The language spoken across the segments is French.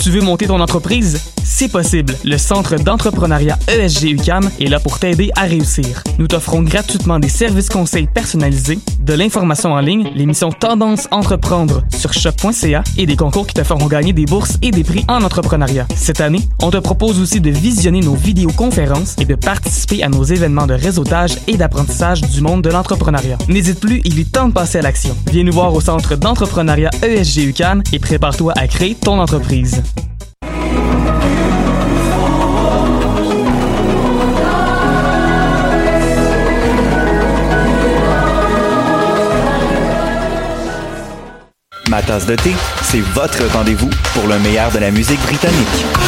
Tu veux monter ton entreprise? C'est possible. Le Centre d'entrepreneuriat ESG UCAM est là pour t'aider à réussir. Nous t'offrons gratuitement des services conseils personnalisés, de l'information en ligne, l'émission Tendance Entreprendre sur shop.ca et des concours qui te feront gagner des bourses et des prix en entrepreneuriat. Cette année, on te propose aussi de visionner nos vidéoconférences et de participer à nos événements de réseautage et d'apprentissage du monde de l'entrepreneuriat. N'hésite plus, il est temps de passer à l'action. Viens nous voir au Centre d'entrepreneuriat ESG UCAM et prépare-toi à créer ton entreprise. Ma tasse de thé, c'est votre rendez-vous pour le meilleur de la musique britannique.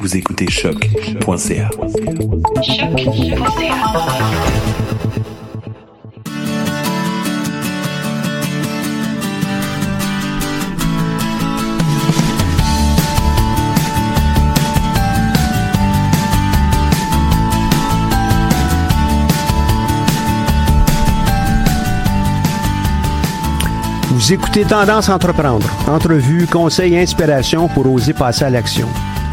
Vous écoutez choc.ca. Vous écoutez Tendance Entreprendre. Entrevue, conseils inspiration pour oser passer à l'action.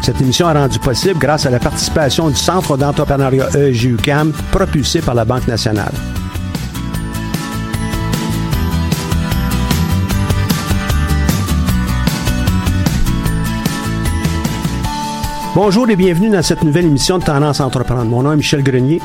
Cette émission est rendue possible grâce à la participation du Centre d'entrepreneuriat EGUCAM, propulsé par la Banque nationale. Bonjour et bienvenue dans cette nouvelle émission de Tendance Entreprendre. Mon nom est Michel Grenier.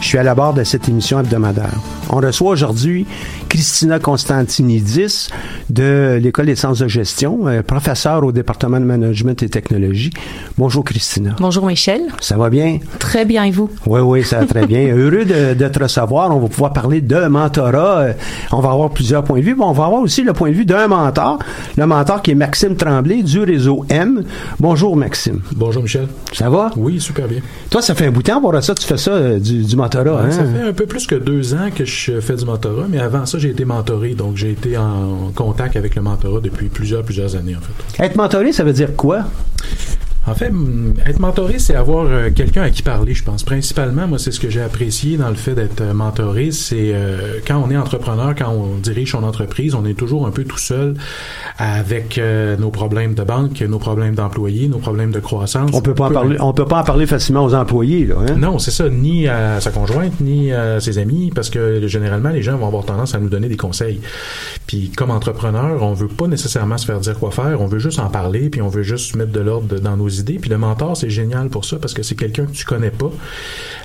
Je suis à la barre de cette émission hebdomadaire. On reçoit aujourd'hui Christina Constantinidis de l'École des sciences de gestion, euh, professeure au département de management et technologie. Bonjour Christina. Bonjour Michel. Ça va bien? Très bien et vous? Oui, oui, ça va très bien. Heureux de, de te recevoir. On va pouvoir parler de mentorat. Euh, On va avoir plusieurs points de vue. mais On va avoir aussi le point de vue d'un mentor. Le mentor qui est Maxime Tremblay du réseau M. Bonjour Maxime. Bonjour Michel. Ça va? Oui, super bien. Toi, ça fait un bout de temps pour ça. Tu fais ça euh, du, du mentorat, hein? Ça fait un peu plus que deux ans que je fais du mentorat, mais avant ça, j'ai été mentoré, donc j'ai été en contact avec le mentorat depuis plusieurs, plusieurs années en fait. Être mentoré, ça veut dire quoi? En fait, être mentoré, c'est avoir euh, quelqu'un à qui parler, je pense. Principalement, moi, c'est ce que j'ai apprécié dans le fait d'être euh, mentoré, c'est euh, quand on est entrepreneur, quand on dirige son entreprise, on est toujours un peu tout seul avec euh, nos problèmes de banque, nos problèmes d'employés, nos problèmes de croissance. On peut pas en parler, on peut pas en parler facilement aux employés, là, hein? Non, c'est ça, ni à sa conjointe, ni à ses amis, parce que généralement, les gens vont avoir tendance à nous donner des conseils. Puis comme entrepreneur, on veut pas nécessairement se faire dire quoi faire, on veut juste en parler, puis on veut juste mettre de l'ordre dans nos nouvelles idées. Puis le mentor, c'est génial pour ça parce que c'est quelqu'un que tu connais pas,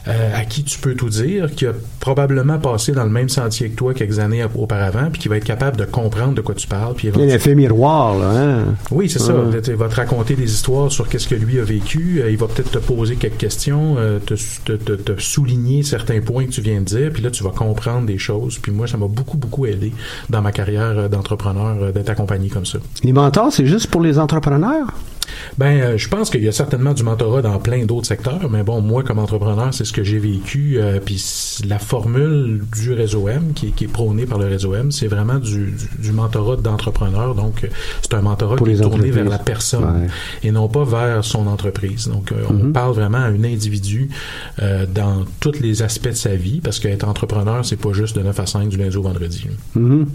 euh, à qui tu peux tout dire, qui a probablement passé dans le même sentier que toi quelques années auparavant, puis qui va être capable de comprendre de quoi tu parles. Puis Il y a l'effet miroir, là. Hein? Oui, c'est ça. Il va te raconter des histoires sur qu'est-ce que lui a vécu. Euh, Il va peut-être te poser quelques questions, euh, te, te, te, te souligner certains points que tu viens de dire. Puis là, tu vas comprendre des choses. Puis moi, ça m'a beaucoup, beaucoup aidé dans ma carrière d'entrepreneur d'être accompagné comme ça. Les mentors, c'est juste pour les entrepreneurs? Ben, euh, je pense qu'il y a certainement du mentorat dans plein d'autres secteurs, mais bon, moi, comme entrepreneur, c'est ce que j'ai vécu. euh, puis la formule du réseau M, qui, est- qui est prônée par le réseau M, c'est vraiment du, du, du mentorat d'entrepreneur. Donc, euh, c'est un mentorat Pour qui est tourné vers la personne Ouais. et non pas vers son entreprise. Donc, euh, on Mhm. parle vraiment à un individu euh, dans tous les aspects de sa vie, parce qu'être entrepreneur, c'est pas juste de 9 à 5 du lundi au vendredi. Mhm.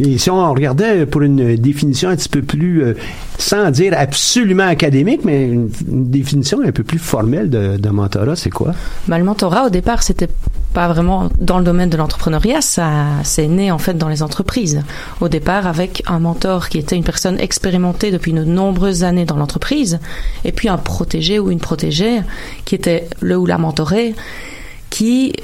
Et si on regardait pour une définition un petit peu plus, euh, sans dire absolument académique, mais une, définition un peu plus formelle de, mentorat, c'est quoi? Bah, le mentorat, au départ, c'était pas vraiment dans le domaine de l'entrepreneuriat, ça c'est né en fait dans les entreprises. Au départ, avec un mentor qui était une personne expérimentée depuis de nombreuses années dans l'entreprise, et puis un protégé ou une protégée qui était le ou la mentorée, qui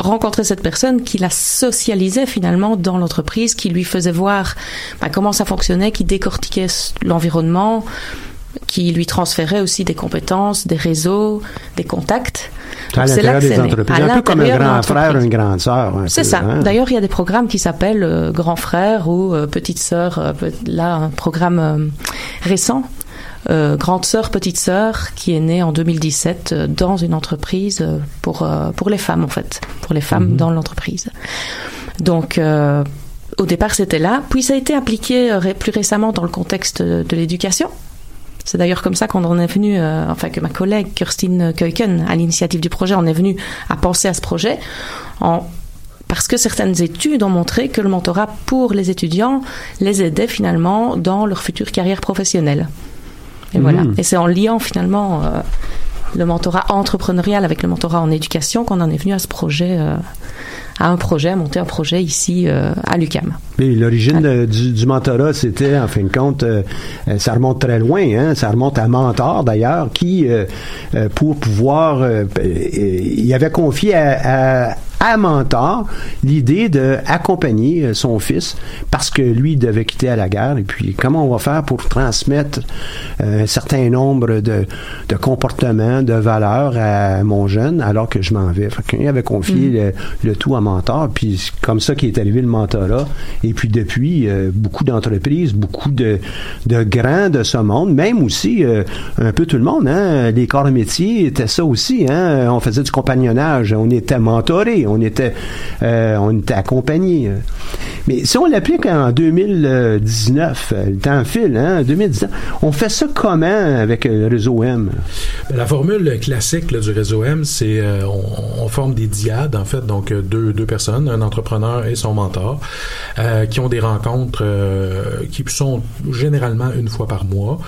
rencontrait cette personne, qui la socialisait finalement dans l'entreprise, qui lui faisait voir bah, comment ça fonctionnait, qui décortiquait l'environnement, qui lui transférait aussi des compétences, des réseaux, des contacts. À Donc, c'est là l'intérieur des entreprises. À Un peu comme un grand frère, une grande sœur. un C'est peu, ça. hein? D'ailleurs, il y a des programmes qui s'appellent euh, Grand Frère ou euh, Petite Sœur. euh, là, un programme récent, euh, Grande Sœur, Petite Sœur, qui est né en 2017 euh, dans une entreprise euh, pour pour les femmes en fait, pour les femmes Mhm. dans l'entreprise. Donc euh, au départ, c'était là. Puis ça a été appliqué plus récemment dans le contexte de, de l'éducation. C'est d'ailleurs comme ça qu'on en est venu, euh, enfin que ma collègue Kirstine Keuken, à l'initiative du projet, en est venue à penser à ce projet, en, parce que certaines études ont montré que le mentorat pour les étudiants les aidait finalement dans leur future carrière professionnelle. Et voilà. Et c'est en liant finalement euh, le mentorat entrepreneurial avec le mentorat en éducation qu'on en est venu à ce projet, euh, à un projet, à monter un projet ici euh, à l'UCAM. Mais l'origine du, du mentorat, c'était, en fin de compte, euh, euh, ça remonte très loin, hein, ça remonte à Mentor, d'ailleurs, qui, euh, pour pouvoir, il avait confié à, à, à Mentor l'idée de accompagner euh, son fils parce que lui devait quitter à la guerre et puis comment on va faire pour transmettre euh, un certain nombre de, de comportements, de valeurs à mon jeune alors que je m'en vais? Fait qu'il avait confié Mm. le, le tout à mentor puis c'est comme ça qu'est arrivé le mentorat et puis depuis euh, beaucoup d'entreprises, beaucoup de, de grands de ce monde, même aussi euh, un peu tout le monde, hein, les corps de métier étaient ça aussi, hein, on faisait du compagnonnage, on était mentoré, on était euh, on était accompagné. Mais si on l'applique en 2019, euh, le temps file, hein, 2019, on fait ça comment avec euh, le réseau M? Ben, La formule classique là, du réseau M, c'est euh, on, on forme des diades en fait, donc euh, deux, deux personnes, un entrepreneur et son mentor, euh, qui ont des rencontres qui sont généralement une fois par mois,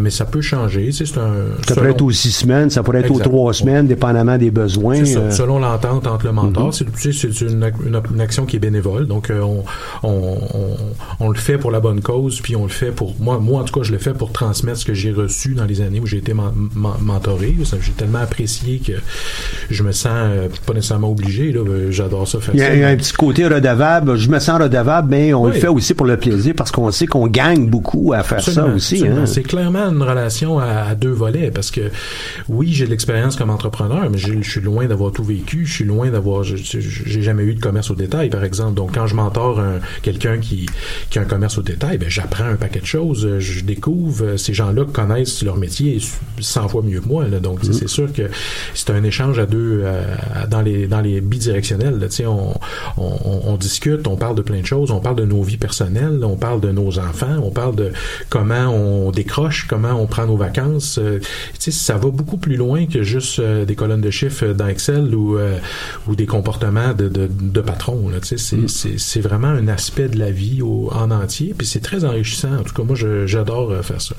mais ça peut changer. C'est un Ça pourrait selon- être aux six semaines, ça pourrait être aux trois semaines, dépendamment des besoins. Ça, selon l'entente entre le mentor. C'est une, une, une action qui est bénévole. Donc, euh, on, on, on, on le fait pour la bonne cause, puis on le fait pour... Moi, moi en tout cas, je le fais pour transmettre ce que j'ai reçu dans les années où j'ai été men- men- mentoré. J'ai tellement apprécié que je me sens euh, pas nécessairement obligé. là. J'adore ça faire Il y, a, ça. il y a un petit côté redevable. Je me sens redevable, mais on le fait aussi pour le plaisir parce qu'on sait qu'on gagne beaucoup à faire Absolument, ça aussi. hein. C'est clairement une relation à, à deux volets parce que oui, j'ai de l'expérience comme entrepreneur, mais je suis loin d'avoir tout vécu. Je suis loin d'avoir. J'ai jamais eu de commerce au détail, par exemple. Donc, quand je mentor un- quelqu'un qui, qui a un commerce au détail, ben, j'apprends un paquet de choses. euh, Je découvre. euh, Ces gens-là connaissent leur métier 100 fois mieux que moi. là. Donc, tu sais, Mm. c'est sûr que c'est un échange à deux euh, dans les dans les bidirectionnels. là. On, on, on- discute, on parle de plein de choses, on parle de nos vies personnelles, on parle de nos enfants, on parle de comment on décroche, comment on prend nos vacances. Euh, ça va beaucoup plus loin que juste euh, des colonnes de chiffres dans Excel ou euh, ou des comportements de, de, de patron. Sais, c'est, vraiment un aspect de la vie au, en entier, puis c'est très enrichissant. En tout cas, moi, j'adore euh, faire ça.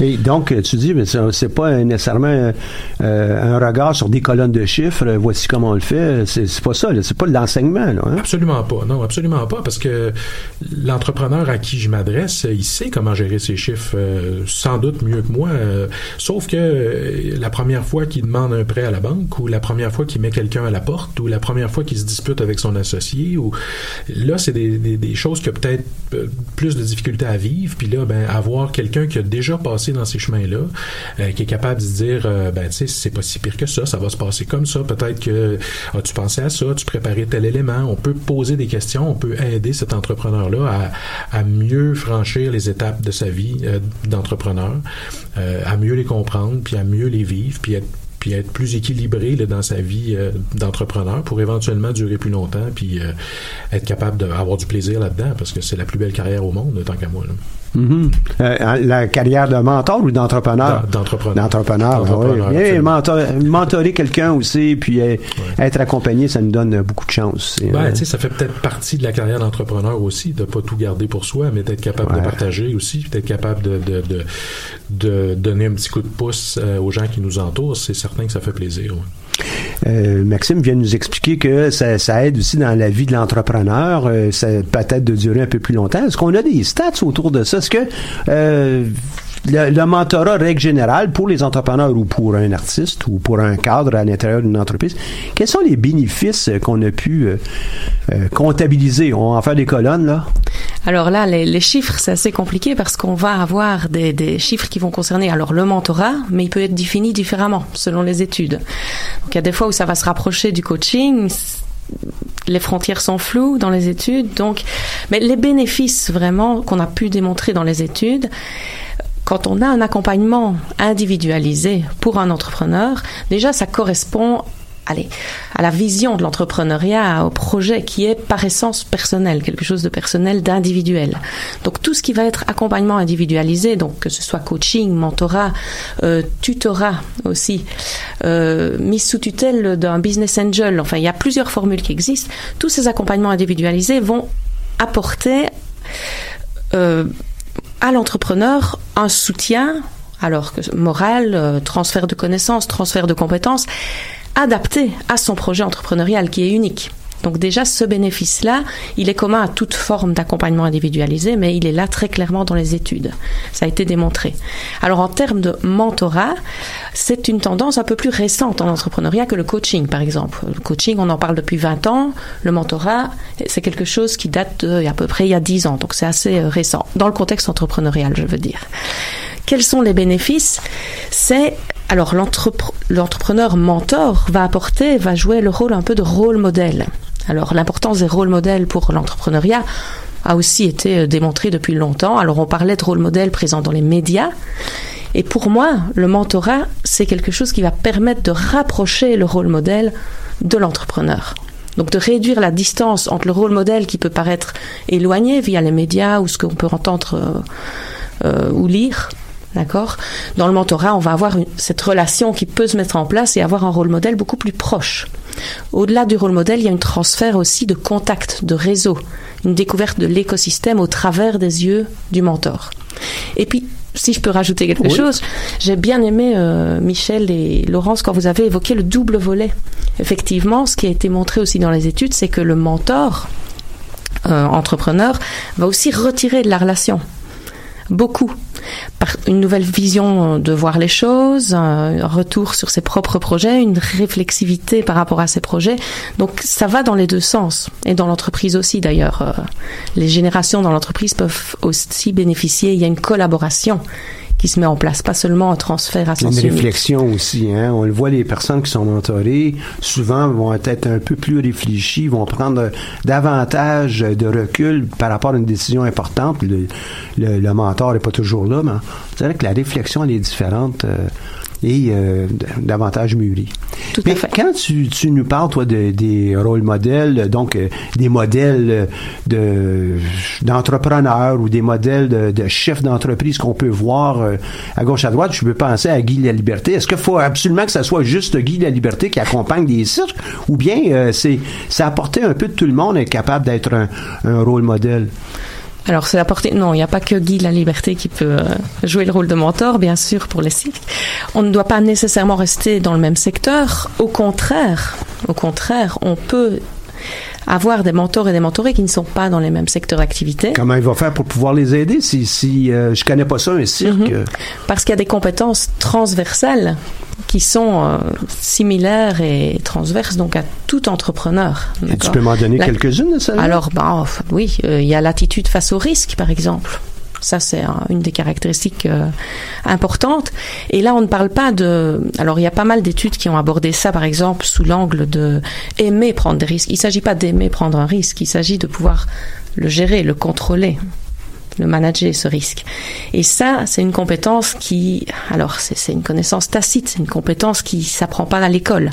Et donc, tu dis, mais c'est pas nécessairement euh, un regard sur des colonnes de chiffres, euh, voici comment on le fait. C'est pas ça, c'est pas l'enseignement. hein? Absolument pas, non, absolument pas, parce que l'entrepreneur à qui je m'adresse, il sait comment gérer ses chiffres, euh, sans doute mieux que moi. euh, sauf que euh, la première fois qu'il demande un prêt à la banque, ou la première fois qu'il met quelqu'un à la porte, ou la première fois qu'il se dispute avec son associé, ou là, c'est des, choses qui ont peut-être euh, plus de difficultés à vivre, puis là, ben, avoir quelqu'un qui a déjà passé dans ces chemins-là, euh, qui est capable de dire, euh, ben, tu sais, c'est pas si pire que ça, ça va se passer comme ça, peut-être que as-tu pensé à ça, tu préparais tel élément, on peut poser des questions, on peut aider cet entrepreneur-là à, mieux franchir les étapes de sa vie euh, d'entrepreneur, à mieux les comprendre, puis à mieux les vivre, puis être être plus équilibré dans sa vie d'entrepreneur pour éventuellement durer plus longtemps puis être capable d'avoir du plaisir là-dedans parce que c'est la plus belle carrière au monde tant qu'à moi. Mhm. Euh, la carrière de mentor ou d'entrepreneur? D'en- D'entrepreneur. D'entrepreneur, oui. Et absolument. mentor- mentorer quelqu'un aussi, puis euh, être accompagné, ça nous donne euh, beaucoup de chance. Ben, euh, tu sais, ça fait peut-être partie de la carrière d'entrepreneur aussi, de pas tout garder pour soi, mais d'être capable Ouais. de partager aussi, puis d'être capable de, de, de, de donner un petit coup de pouce euh, aux gens qui nous entourent. C'est certain que ça fait plaisir. ouais. Euh, Maxime vient nous expliquer que ça, ça aide aussi dans la vie de l'entrepreneur. Euh, ça peut-être de durer un peu plus longtemps. Est-ce qu'on a des stats autour de ça? Est-ce que euh, le, le mentorat, règle générale, pour les entrepreneurs ou pour un artiste ou pour un cadre à l'intérieur d'une entreprise, quels sont les bénéfices euh, qu'on a pu euh, euh, comptabiliser? On va en faire des colonnes, là? Alors là, les, les chiffres, c'est assez compliqué parce qu'on va avoir des, des chiffres qui vont concerner alors le mentorat, mais il peut être défini différemment selon les études. Donc il y a des fois où ça va se rapprocher du coaching. Les frontières sont floues dans les études, donc, mais les bénéfices vraiment qu'on a pu démontrer dans les études, quand on a un accompagnement individualisé pour un entrepreneur, déjà ça correspond allez, à la vision de l'entrepreneuriat, au projet qui est par essence personnel, quelque chose de personnel, d'individuel. Donc tout ce qui va être accompagnement individualisé, donc que ce soit coaching, mentorat, euh, tutorat aussi, euh, mise sous tutelle d'un business angel, enfin il y a plusieurs formules qui existent, tous ces accompagnements individualisés vont apporter euh, à l'entrepreneur un soutien, alors que moral, euh, transfert de connaissances, transfert de compétences, adapté à son projet entrepreneurial qui est unique. Donc déjà, ce bénéfice-là, il est commun à toute forme d'accompagnement individualisé, mais il est là très clairement dans les études. Ça a été démontré. Alors en termes de mentorat, c'est une tendance un peu plus récente en entrepreneuriat que le coaching, par exemple. Le coaching, on en parle depuis 20 ans. Le mentorat, c'est quelque chose qui date de, à peu près il y a 10 ans. Donc c'est assez euh, récent. Dans le contexte entrepreneurial, je veux dire. Quels sont les bénéfices? C'est alors l'entrepre- l'entrepreneur mentor va apporter, va jouer le rôle un peu de rôle modèle. Alors l'importance des rôles modèles pour l'entrepreneuriat a aussi été euh, démontrée depuis longtemps. Alors on parlait de rôle modèle présent dans les médias. Et pour moi, le mentorat, c'est quelque chose qui va permettre de rapprocher le rôle modèle de l'entrepreneur. Donc de réduire la distance entre le rôle modèle qui peut paraître éloigné via les médias ou ce qu'on peut entendre euh, euh, ou lire. D'accord? Dans le mentorat, on va avoir cette relation qui peut se mettre en place et avoir un rôle modèle beaucoup plus proche. Au-delà du rôle modèle, il y a un transfert aussi de contact, de réseau, une découverte de l'écosystème au travers des yeux du mentor. Et puis, si je peux rajouter quelque Oui. chose, j'ai bien aimé euh, Michel et Laurence quand vous avez évoqué le double volet. Effectivement, ce qui a été montré aussi dans les études, c'est que le mentor, euh, entrepreneur, va aussi retirer de la relation. Beaucoup. Par une nouvelle vision de voir les choses, un retour sur ses propres projets, une réflexivité par rapport à ses projets. Donc ça va dans les deux sens. Et dans l'entreprise aussi d'ailleurs. Euh, Les générations dans l'entreprise peuvent aussi bénéficier. Il y a une collaboration qui se met en place, pas seulement un transfert à Une unique. réflexion aussi, hein. On le voit, les personnes qui sont mentorées, souvent vont être un peu plus réfléchies, vont prendre davantage de recul par rapport à une décision importante. Le, le, le mentor n'est pas toujours là, mais c'est vrai que la réflexion, elle est différente euh, et euh, davantage. Tout mais à fait. quand tu, tu nous parles, toi, de, des rôles modèles, donc euh, des modèles de d'entrepreneurs ou des modèles de, de chefs d'entreprise qu'on peut voir euh, à gauche à droite, je peux penser à Guy Laliberté. Est-ce qu'il faut absolument que ça soit juste Guy Laliberté qui accompagne des cirques, ou bien euh, c'est c'est apporter un peu de tout le monde être capable d'être un, un rôle modèle? Alors c'est apporter. Non, il n'y a pas que Guy la Liberté qui peut euh, jouer le rôle de mentor, bien sûr, pour les cycles. On ne doit pas nécessairement rester dans le même secteur. Au contraire, au contraire, on peut avoir des mentors et des mentorés qui ne sont pas dans les mêmes secteurs d'activité. Comment il va faire pour pouvoir les aider si, si euh, je connais pas ça, un cirque? Mhm. Parce qu'il y a des compétences transversales qui sont euh, similaires et transverses donc à tout entrepreneur. Et tu peux m'en donner La- quelques-unes de ça? Alors, bah, enfin, oui, euh, il y a l'attitude face au risque, par exemple. Ça, c'est un- une des caractéristiques euh, importantes. Et là, on ne parle pas de. Alors, il y a pas mal d'études qui ont abordé ça, par exemple, sous l'angle de aimer prendre des risques. Il ne s'agit pas d'aimer prendre un risque, il s'agit de pouvoir le gérer, le contrôler, le manager, ce risque. Et ça, c'est une compétence qui. Alors, c'est une connaissance tacite, c'est une compétence qui s'apprend pas à l'école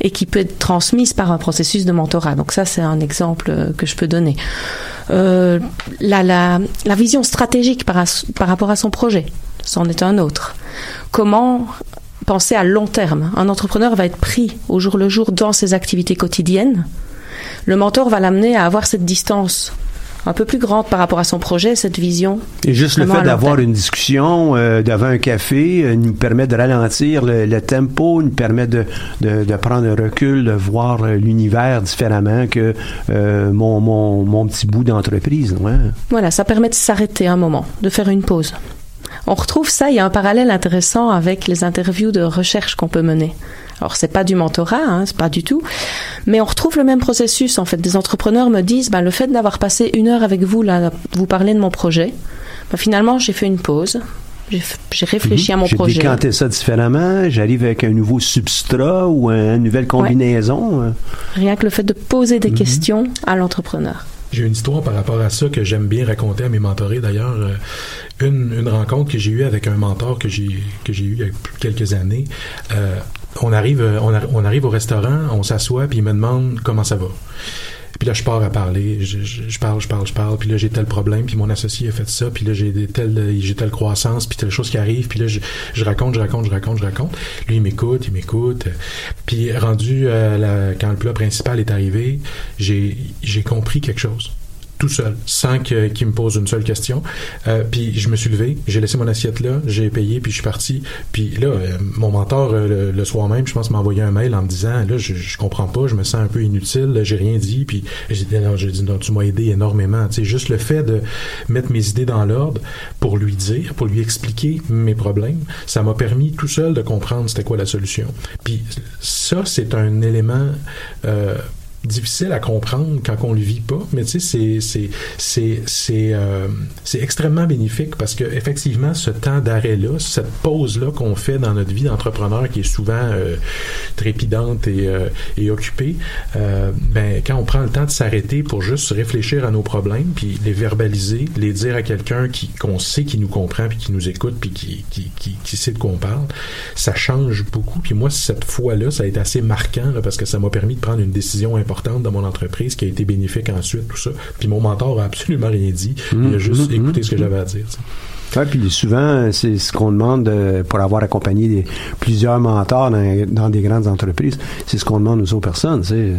et qui peut être transmise par un processus de mentorat. Donc ça, c'est un exemple euh, que je peux donner. Euh, la, la, la vision stratégique par, par rapport à son projet, c'en est un autre. Comment penser à long terme? Un entrepreneur va être pris au jour le jour dans ses activités quotidiennes. Le mentor va l'amener à avoir cette distance un peu plus grande par rapport à son projet, cette vision. Et juste le fait d'avoir une discussion euh, devant un café euh, nous permet de ralentir le, le tempo, nous permet de, de, de prendre un recul, de voir euh, l'univers différemment que euh, mon, mon, mon petit bout d'entreprise. Ouais. Voilà, ça permet de s'arrêter un moment, de faire une pause. On retrouve ça, il y a un parallèle intéressant avec les interviews de recherche qu'on peut mener. Alors c'est pas du mentorat, hein, c'est pas du tout, mais on retrouve le même processus. En fait, des entrepreneurs me disent, ben, le fait d'avoir passé une heure avec vous là, vous parler de mon projet, ben, finalement j'ai fait une pause, j'ai réfléchi à mon Mhm. J'ai projet. décanté ça différemment, j'arrive avec un nouveau substrat ou un- une nouvelle combinaison. euh? Rien que le fait de poser Mhm. des questions à l'entrepreneur. J'ai une histoire par rapport à ça que j'aime bien raconter à mes mentorés. D'ailleurs, euh, une, une rencontre que j'ai eue avec un mentor que j'ai que j'ai eu il y a quelques années. euh, on arrive euh, on, arri- on arrive au restaurant, on s'assoit puis il me demande comment ça va. Puis là, je pars à parler, je, je- je parle, je parle, je parle, puis là, j'ai tel problème, puis mon associé a fait ça, puis là, j'ai telle, j'ai telle croissance, puis telle chose qui arrive, puis là, je, je raconte, je raconte, je raconte, je raconte. Lui, il m'écoute, il m'écoute. euh, Puis rendu à la- quand le plat principal est arrivé, j'ai compris quelque chose tout seul, sans que- qu'il me pose une seule question. Euh, puis je me suis levé, j'ai laissé mon assiette là, j'ai payé, puis je suis parti. Puis là, euh, mon mentor, euh, le, soir même, je pense, m'a envoyé un mail en me disant, là, je, je comprends pas, je me sens un peu inutile, j'ai rien dit. Puis j'ai dit, non, j'ai dit, non, tu m'as aidé énormément. Tu sais, juste le fait de mettre mes idées dans l'ordre pour lui dire, pour lui expliquer mes problèmes, ça m'a permis tout seul de comprendre c'était quoi la solution. Puis ça, c'est un élément... Difficile à comprendre quand on le vit pas, mais tu sais, c'est c'est euh, c'est extrêmement bénéfique parce que effectivement, ce temps d'arrêt là, cette pause là qu'on fait dans notre vie d'entrepreneur qui est souvent euh, trépidante et euh, et occupée, ben quand on prend le temps de s'arrêter pour juste réfléchir à nos problèmes puis les verbaliser, les dire à quelqu'un qui qu'on sait qui nous comprend puis qui nous écoute puis qui qui qui, sait de quoi on parle, ça change beaucoup. Puis moi, cette fois-là, ça a été assez marquant parce que ça m'a permis de prendre une décision importante dans mon entreprise qui a été bénéfique ensuite, tout ça. Puis mon mentor a absolument rien dit. Il a juste Mhm, écouté ce que j'avais à dire. puis souvent, c'est ce qu'on demande euh, pour avoir accompagné des, plusieurs mentors dans, dans des grandes entreprises. C'est ce qu'on demande aux autres personnes. Euh,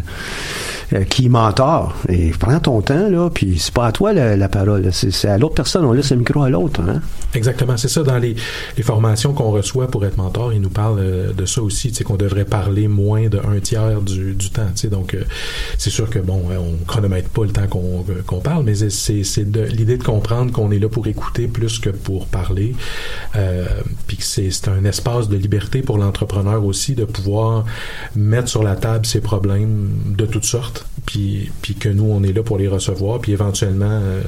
qui mentor. Et prends ton temps, là, puis c'est pas à toi la, parole. C'est à l'autre personne. On laisse le micro à l'autre. Hein? Exactement, c'est ça. Dans les, formations qu'on reçoit pour être mentor, ils nous parlent euh, de ça aussi, tu sais, qu'on devrait parler moins de un tiers du, du temps. tu sais. Donc, euh, c'est sûr que bon, euh, on chronomètre pas le temps qu'on euh, parle, mais c'est- l'idée de comprendre qu'on est là pour écouter plus que pour parler, euh, puis que c'est un espace de liberté pour l'entrepreneur aussi de pouvoir mettre sur la table ses problèmes de toutes sortes, puis puis que nous on est là pour les recevoir, puis éventuellement euh,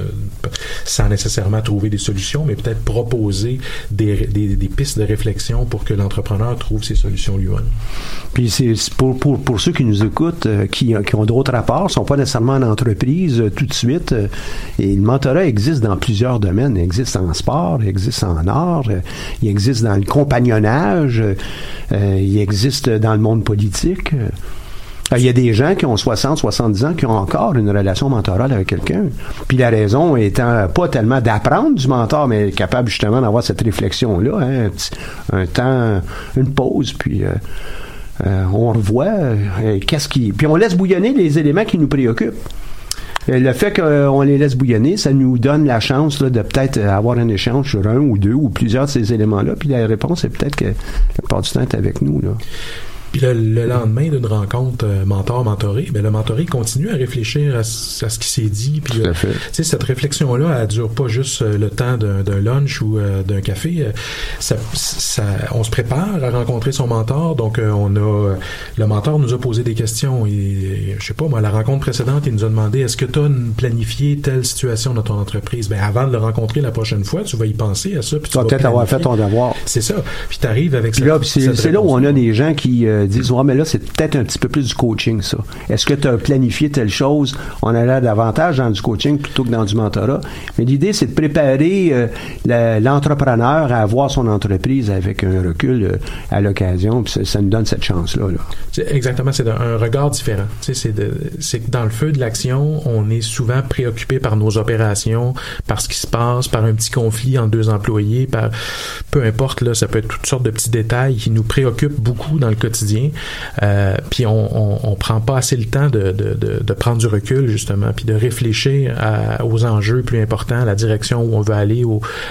sans nécessairement trouver des solutions, mais peut-être proposer des, pistes de réflexion pour que l'entrepreneur trouve ses solutions lui-même. Puis c'est pour, pour, pour ceux qui nous écoutent, euh, qui, qui ont d'autres rapports, sont pas nécessairement en entreprise euh, tout de suite. euh, et le mentorat existe dans plusieurs domaines. Il existe en sport, il existe en art, euh, il existe dans le compagnonnage, euh, euh, il existe dans le monde politique. Euh. Il y a des gens qui ont 60, 70 ans qui ont encore une relation mentorale avec quelqu'un. Puis la raison étant pas tellement d'apprendre du mentor, mais capable justement d'avoir cette réflexion-là, hein, un, temps, une pause, puis euh, euh, on revoit euh, qu'est-ce qui. Puis on laisse bouillonner les éléments qui nous préoccupent. Le fait qu'on les laisse bouillonner, ça nous donne la chance là, de peut-être avoir un échange sur un ou deux ou plusieurs de ces éléments-là. Puis la réponse est peut-être que la plupart du temps est avec nous. Là. Puis le, le lendemain d'une rencontre euh, mentor-mentoré, ben le mentoré continue à réfléchir à, ce à ce qui s'est dit. Puis, Tout à euh, fait. tu sais, cette réflexion-là, elle dure pas juste euh, le temps d'un lunch ou euh, d'un café. Euh, Ça, ça, on se prépare à rencontrer son mentor. Donc, euh, on a le mentor nous a posé des questions. Et, je sais pas, moi, à la rencontre précédente, il nous a demandé est-ce que tu as planifié telle situation dans ton entreprise? Ben, avant de le rencontrer la prochaine fois, tu vas y penser à ça. Puis tu vas peut-être avoir fait ton devoir. C'est ça. Puis tu arrives avec puis c'est là où on a des gens qui euh, disent Ouais, mais là, c'est peut-être un petit peu plus du coaching, ça. Est-ce que tu as planifié telle chose? On a là davantage dans du coaching plutôt que dans du mentorat. Mais l'idée, c'est de préparer euh, l'entrepreneur à avoir son entreprise avec un recul euh, à l'occasion. Ça, ça nous donne cette chance-là. Exactement, c'est un- regard différent. C'est que dans le feu de l'action, on est souvent préoccupé par nos opérations, par ce qui se passe, par un petit conflit entre deux employés, par peu importe là, ça peut être toutes sortes de petits détails qui nous préoccupent beaucoup dans le quotidien. Euh, puis on, prend pas assez le temps de, prendre du recul justement, puis de réfléchir aux enjeux plus importants, à la direction où on veut aller,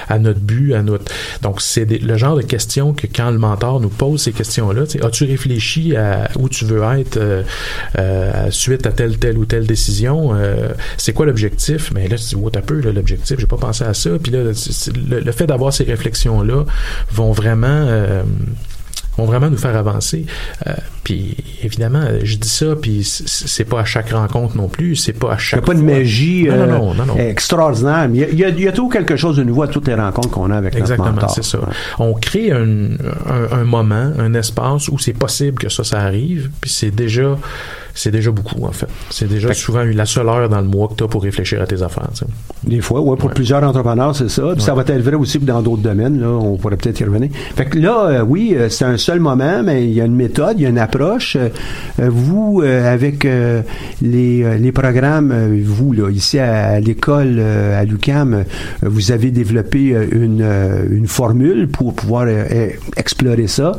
à notre but, à notre. Donc c'est le genre de questions que quand le mentor nous pose ces questions-là, tu as-tu réfléchi à où tu veux être euh, euh, suite à telle telle ou telle décision C'est quoi l'objectif? Mais là tu dis t'as peu l'objectif, j'ai pas pensé à ça. Puis là le, fait d'avoir ces réflexions-là vont vraiment vont vraiment nous faire avancer. Euh, puis évidemment, je dis ça, puis c'est pas à chaque rencontre non plus, c'est pas à Il n'y chaque a pas de magie Non, euh, non, non, non, extraordinaire. Mais il y a, il y a- quelque chose de nouveau à toutes les rencontres qu'on a avec Exactement, notre mentor. c'est ça. Ouais. On crée un, un, un moment, un espace où c'est possible que ça, ça arrive, puis c'est déjà, c'est déjà beaucoup en fait. C'est déjà souvent la seule heure dans le mois que tu as pour réfléchir à tes affaires. tu sais. Des fois, ouais, pour plusieurs entrepreneurs, c'est ça. Puis ça va être vrai aussi dans d'autres domaines. Là, on pourrait peut-être y revenir. Fait que là, euh, oui, euh, c'est un seul moment, mais il y a une méthode, il y a une approche. Euh, vous, euh, avec euh, les, les programmes, euh, vous, là, ici à, à l'école, euh, à l'UCAM, euh, vous avez développé euh, une, euh, une formule pour pouvoir euh, explorer ça.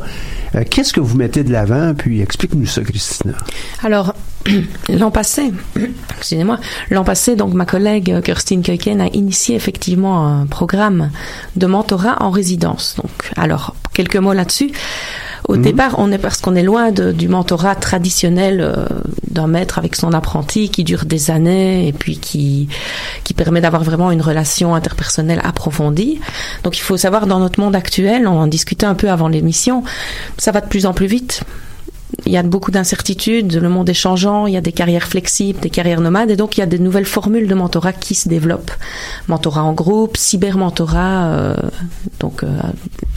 Euh, Qu'est-ce que vous mettez de l'avant? Puis explique-nous ça, Christina. Alors, l'an passé, excusez-moi, l'an passé, donc ma collègue euh, Kirstine Keuken a initié effectivement un programme de mentorat en résidence. Donc, alors, quelques mots là-dessus. Au départ, on est parce qu'on est loin de- du mentorat traditionnel euh, d'un maître avec son apprenti qui dure des années et puis qui qui permet d'avoir vraiment une relation interpersonnelle approfondie. Donc, il faut savoir dans notre monde actuel, on en discutait un peu avant l'émission, ça va de plus en plus vite il y a beaucoup d'incertitudes, le monde est changeant, il y a des carrières flexibles, des carrières nomades, et donc il y a des nouvelles formules de mentorat qui se développent. Mentorat en groupe, cybermentorat, euh, donc euh,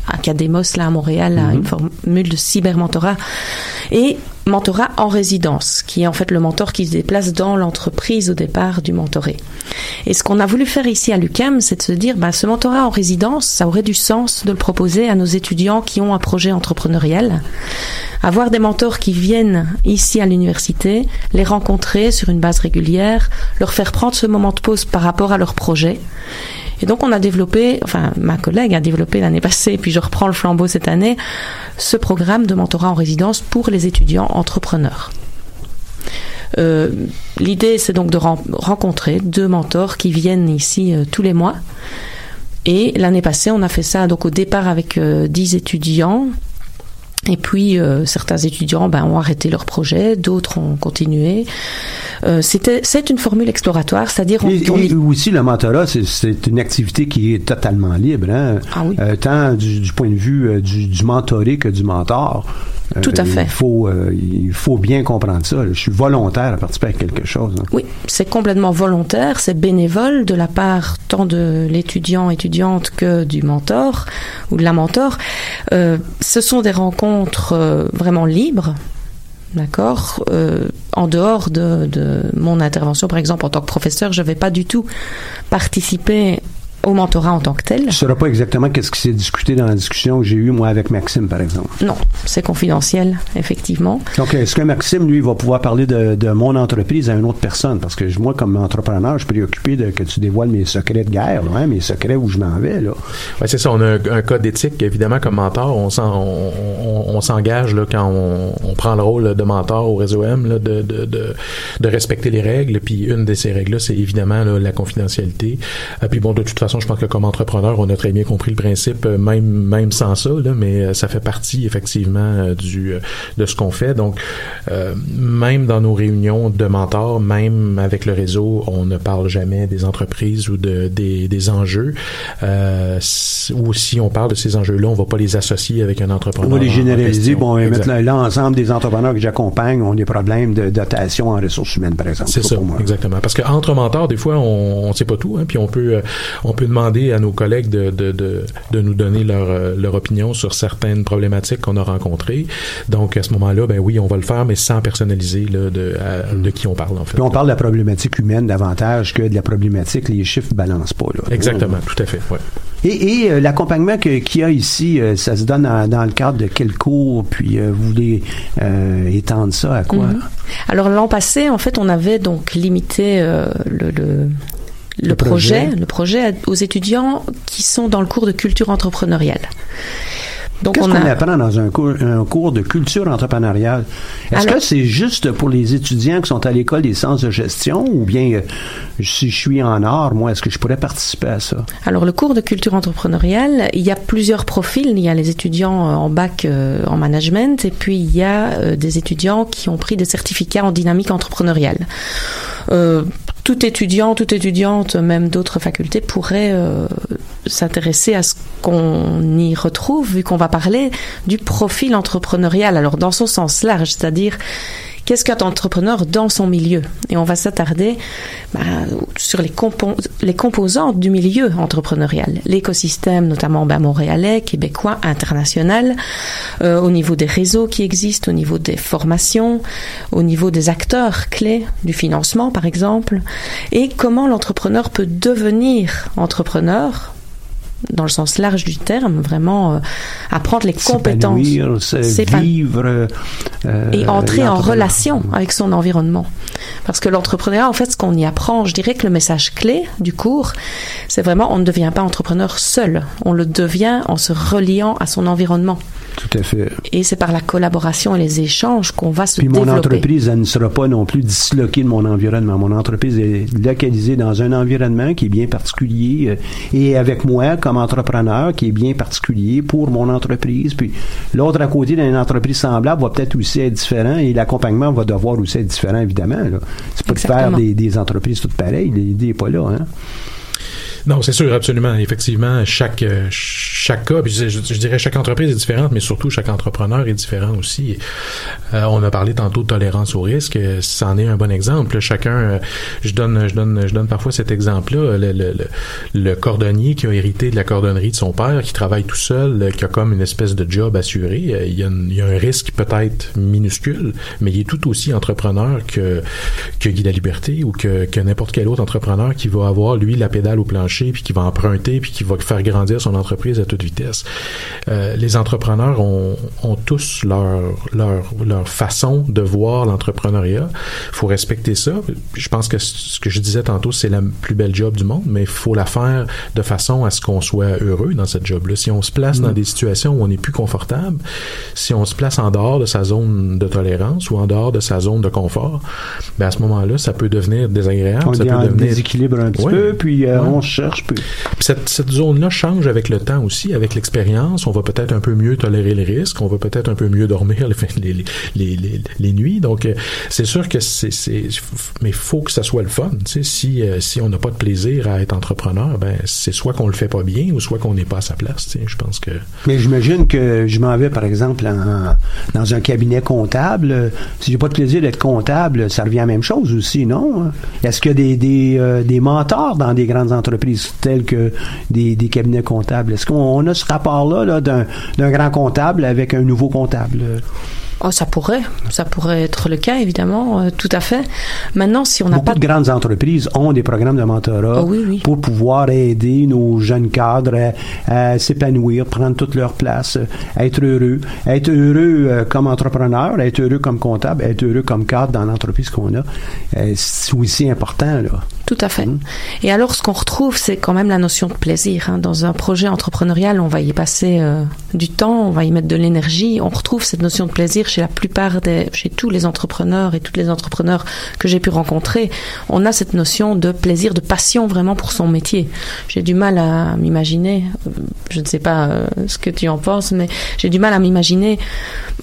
Academos là à Montréal a une formule de cybermentorat, et mentorat en résidence, qui est en fait le mentor qui se déplace dans l'entreprise au départ du mentoré. Et ce qu'on a voulu faire ici à l'UCAM, c'est de se dire, bah, ce mentorat en résidence, ça aurait du sens de le proposer à nos étudiants qui ont un projet entrepreneurial. Avoir des mentors qui viennent ici à l'université, les rencontrer sur une base régulière, leur faire prendre ce moment de pause par rapport à leur projet. Et donc on a développé, enfin ma collègue a développé l'année passée, puis je reprends le flambeau cette année, ce programme de mentorat en résidence pour les étudiants entrepreneurs. Euh, L'idée, c'est donc de ren- rencontrer deux mentors qui viennent ici euh, tous les mois. Et l'année passée, on a fait ça donc au départ avec euh, 10 étudiants. Et puis euh, certains étudiants ben, ont arrêté leur projet, d'autres ont continué. Euh, C'était c'est une formule exploratoire, c'est-à-dire on, Et, on et aussi, le mentorat, c'est- c'est une activité qui est totalement libre, hein? Ah oui. Euh, tant du, du point de vue euh, du, du mentoré que du mentor. Euh, Tout à fait. Il faut, euh, il faut bien comprendre ça. Je suis volontaire à participer à quelque chose. hein. Oui, c'est complètement volontaire, c'est bénévole de la part tant de l'étudiant, étudiante que du mentor ou de la mentor. Euh, ce sont des rencontres euh, vraiment libres, d'accord Euh, En dehors de, de mon intervention, par exemple, en tant que professeur, je ne vais pas du tout participer au mentorat en tant que tel? Tu ne sauras pas exactement qu'est-ce qui s'est discuté dans la discussion que j'ai eue, moi, avec Maxime, par exemple. Non, c'est confidentiel, effectivement. Donc, est-ce que Maxime, lui, va pouvoir parler de, de, mon entreprise à une autre personne? Parce que moi, comme entrepreneur, je suis préoccupé de que tu dévoiles mes secrets de guerre, hein, mes secrets où je m'en vais. Là. Ouais, c'est ça. On a un, code d'éthique, évidemment, comme mentor. On, on, on, s'engage là, quand on, prend le rôle de mentor au réseau M là, de, de, de, de, respecter les règles. Puis une de ces règles-là, c'est évidemment là, la confidentialité. Et puis bon, de toute façon, je pense que comme entrepreneur, on a très bien compris le principe, euh, même même sans ça, là, mais euh, ça fait partie effectivement euh, du de ce qu'on fait. Donc, même dans nos réunions de mentors, même avec le réseau, on ne parle jamais des entreprises ou de des, des enjeux. ou si on parle de ces enjeux-là, on va pas les associer avec un entrepreneur. On va les généraliser. Bon, l'ensemble des entrepreneurs que j'accompagne ont des problèmes de dotation en ressources humaines, par exemple. C'est ça, exactement. Parce que entre mentors, des fois, on ne sait pas tout, hein, puis on peut on peut demander à nos collègues de, de, de, de nous donner leur, euh, leur opinion sur certaines problématiques qu'on a rencontrées. Donc, à ce moment-là, ben oui, on va le faire, mais sans personnaliser là, de, de qui on parle, en fait. Puis on parle de la problématique humaine davantage que de la problématique, les chiffres ne balancent pas. Là. Exactement, tout à fait, ouais. Et, et euh, l'accompagnement qu'il y a ici, euh, ça se donne dans, le cadre de quel cours, puis vous voulez étendre ça à quoi? Mhm. Alors l'an passé, en fait, on avait donc limité le, le le, projet, le projet aux étudiants qui sont dans le cours de culture entrepreneuriale. Donc Qu'est-ce qu'on apprend dans un cours, un cours de culture entrepreneuriale? Est-ce que c'est juste pour les étudiants qui sont à l'école des sciences de gestion ou bien euh, si je suis en art, moi, est-ce que je pourrais participer à ça? Alors, le cours de culture entrepreneuriale, il y a plusieurs profils. Il y a les étudiants euh, en bac euh, en management et puis il y a des étudiants qui ont pris des certificats en dynamique entrepreneuriale. Euh, tout étudiant, toute étudiante, même d'autres facultés, pourrait euh, s'intéresser à ce qu'on y retrouve, vu qu'on va parler du profil entrepreneurial. Alors dans son sens large, c'est-à-dire Qu'est-ce qu'un entrepreneur dans son milieu? Et on va s'attarder bah, sur les, composantes du milieu entrepreneurial, l'écosystème notamment bah, montréalais, québécois, international, euh, au niveau des réseaux qui existent, au niveau des formations, au niveau des acteurs clés du financement par exemple, et comment l'entrepreneur peut devenir entrepreneur dans le sens large du terme, vraiment euh, apprendre les compétences, vivre euh, et entrer en relation avec son environnement. Parce que l'entrepreneuriat, en fait, ce qu'on y apprend, je dirais que le message clé du cours, c'est vraiment on ne devient pas entrepreneur seul, on le devient en se reliant à son environnement. Tout à fait. Et c'est par la collaboration et les échanges qu'on va se Puis mon entreprise, elle ne sera pas non plus disloquée de mon environnement. Mon entreprise est localisée dans un environnement qui est bien particulier euh, et avec moi comme entrepreneur qui est bien particulier pour mon entreprise. Puis l'autre à côté d'une entreprise semblable va peut-être aussi être différent et l'accompagnement va devoir aussi être différent, évidemment. C'est pas de faire des, des, entreprises toutes pareilles. L'idée n'est pas là. Hein? Non, c'est sûr, absolument. Effectivement, chaque euh, chaque cas, je, je, dirais chaque entreprise est différente, mais surtout chaque entrepreneur est différent aussi. Euh, on a parlé tantôt de tolérance au risque, c'en est un bon exemple. Chacun, euh, je donne, je donne, je donne parfois cet exemple-là. Le, le, le, cordonnier qui a hérité de la cordonnerie de son père, qui travaille tout seul, qui a comme une espèce de job assuré, il y a, un risque peut-être minuscule, mais il est tout aussi entrepreneur que que Guy la Liberté ou que, que n'importe quel autre entrepreneur qui va avoir lui la pédale au plancher puis qui va emprunter, puis qui va faire grandir son entreprise à toute vitesse. Euh, les entrepreneurs ont, ont tous leur, leur, leur façon de voir l'entrepreneuriat. Il faut respecter ça. Je pense que ce que je disais tantôt, c'est la plus belle job du monde, mais il faut la faire de façon à ce qu'on soit heureux dans cette job-là. Si on se place dans mm. des situations où on est plus confortable, si on se place en dehors de sa zone de tolérance ou en dehors de sa zone de confort, ben à ce moment-là, ça peut devenir désagréable. On ça peut devenir déséquilibre un petit peu, puis euh, on cette, cette zone-là change avec le temps aussi, avec l'expérience. On va peut-être un peu mieux tolérer les risques, on va peut-être un peu mieux dormir les, les, les, les, les nuits. Donc, euh, c'est sûr que c'est, mais faut que ça soit le fun. Tu sais, si, euh, si on n'a pas de plaisir à être entrepreneur, ben, c'est soit qu'on le fait pas bien ou soit qu'on n'est pas à sa place. Tu sais, je pense que. Mais j'imagine que je m'en vais, par exemple, en, dans un cabinet comptable. Si j'ai pas de plaisir d'être comptable, ça revient à la même chose aussi, non? Est-ce qu'il y a des, des, euh, des mentors dans des grandes entreprises? Tels que des, cabinets comptables? Est-ce qu'on a ce rapport-là d'un grand comptable avec un nouveau comptable? Oh, ça pourrait, ça pourrait être le cas évidemment, euh, tout à fait. Maintenant, si on n'a pas de grandes entreprises ont des programmes de mentorat oh, pour pouvoir aider nos jeunes cadres à, s'épanouir, prendre toute leur place, être heureux, être heureux euh, comme entrepreneur, être heureux comme comptable, être heureux comme cadre dans l'entreprise qu'on a. Euh, c'est aussi important là. Tout à fait. Mmh. Et alors, ce qu'on retrouve, c'est quand même la notion de plaisir. Hein. Dans un projet entrepreneurial, on va y passer du temps, on va y mettre de l'énergie. On retrouve cette notion de plaisir chez la plupart chez tous les entrepreneurs et toutes les entrepreneurs que j'ai pu rencontrer, on a cette notion de plaisir, de passion vraiment pour son métier. J'ai du mal à m'imaginer, je ne sais pas euh, ce que tu en penses, mais j'ai du mal à m'imaginer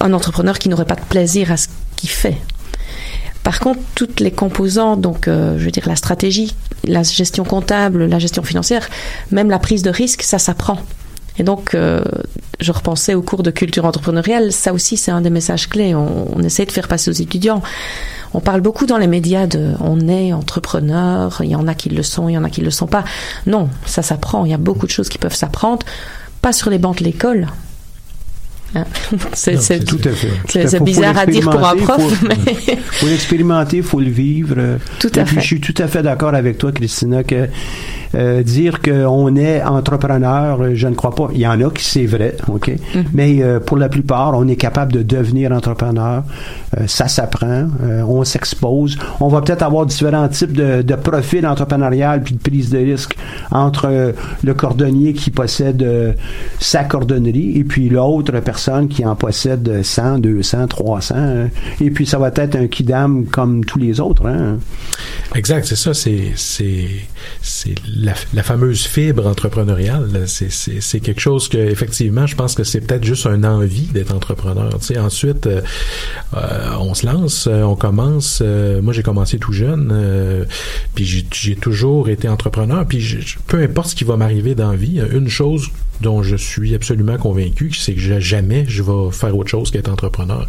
un entrepreneur qui n'aurait pas de plaisir à ce qu'il fait. Par contre, toutes les composantes, donc euh, je veux dire la stratégie, la gestion comptable, la gestion financière, même la prise de risque, ça s'apprend. Et donc, euh, je repensais au cours de culture entrepreneuriale, ça aussi c'est un des messages clés. On, on, essaie de faire passer aux étudiants. On parle beaucoup dans les médias de on est entrepreneur, il y en a qui le sont, il y en a qui le sont pas. Non, ça s'apprend, il y a beaucoup de choses qui peuvent s'apprendre, pas sur les bancs de l'école? C'est tout à fait. C'est bizarre à dire pour un prof, faut, mais faut l'expérimenter, faut le vivre. Tout à fait. Je suis tout à fait d'accord avec toi, Christina, que euh, dire qu'on est entrepreneur, je ne crois pas. Il y en a qui c'est vrai, ok, mm-hmm. mais euh, pour la plupart, on est capable de devenir entrepreneur. Euh, ça s'apprend, euh, on s'expose. On va peut-être avoir différents types de, de profils entrepreneurial puis de prise de risque entre le cordonnier qui possède sa cordonnerie et puis l'autre personne qui en possède 100, 200, 300. et puis ça va être un kidam comme tous les autres. Hein. Exact, c'est ça. C'est c'est c'est la, fameuse fibre entrepreneuriale. C'est quelque chose que effectivement, je pense que c'est peut-être juste un envie d'être entrepreneur. Tu sais, ensuite, euh, euh, on se lance, euh, on commence. moi, j'ai commencé tout jeune, puis j'ai toujours été entrepreneur. Puis peu importe ce qui va m'arriver dans la vie, une chose dont je suis absolument convaincu, c'est que jamais je vais faire autre chose qu'être entrepreneur.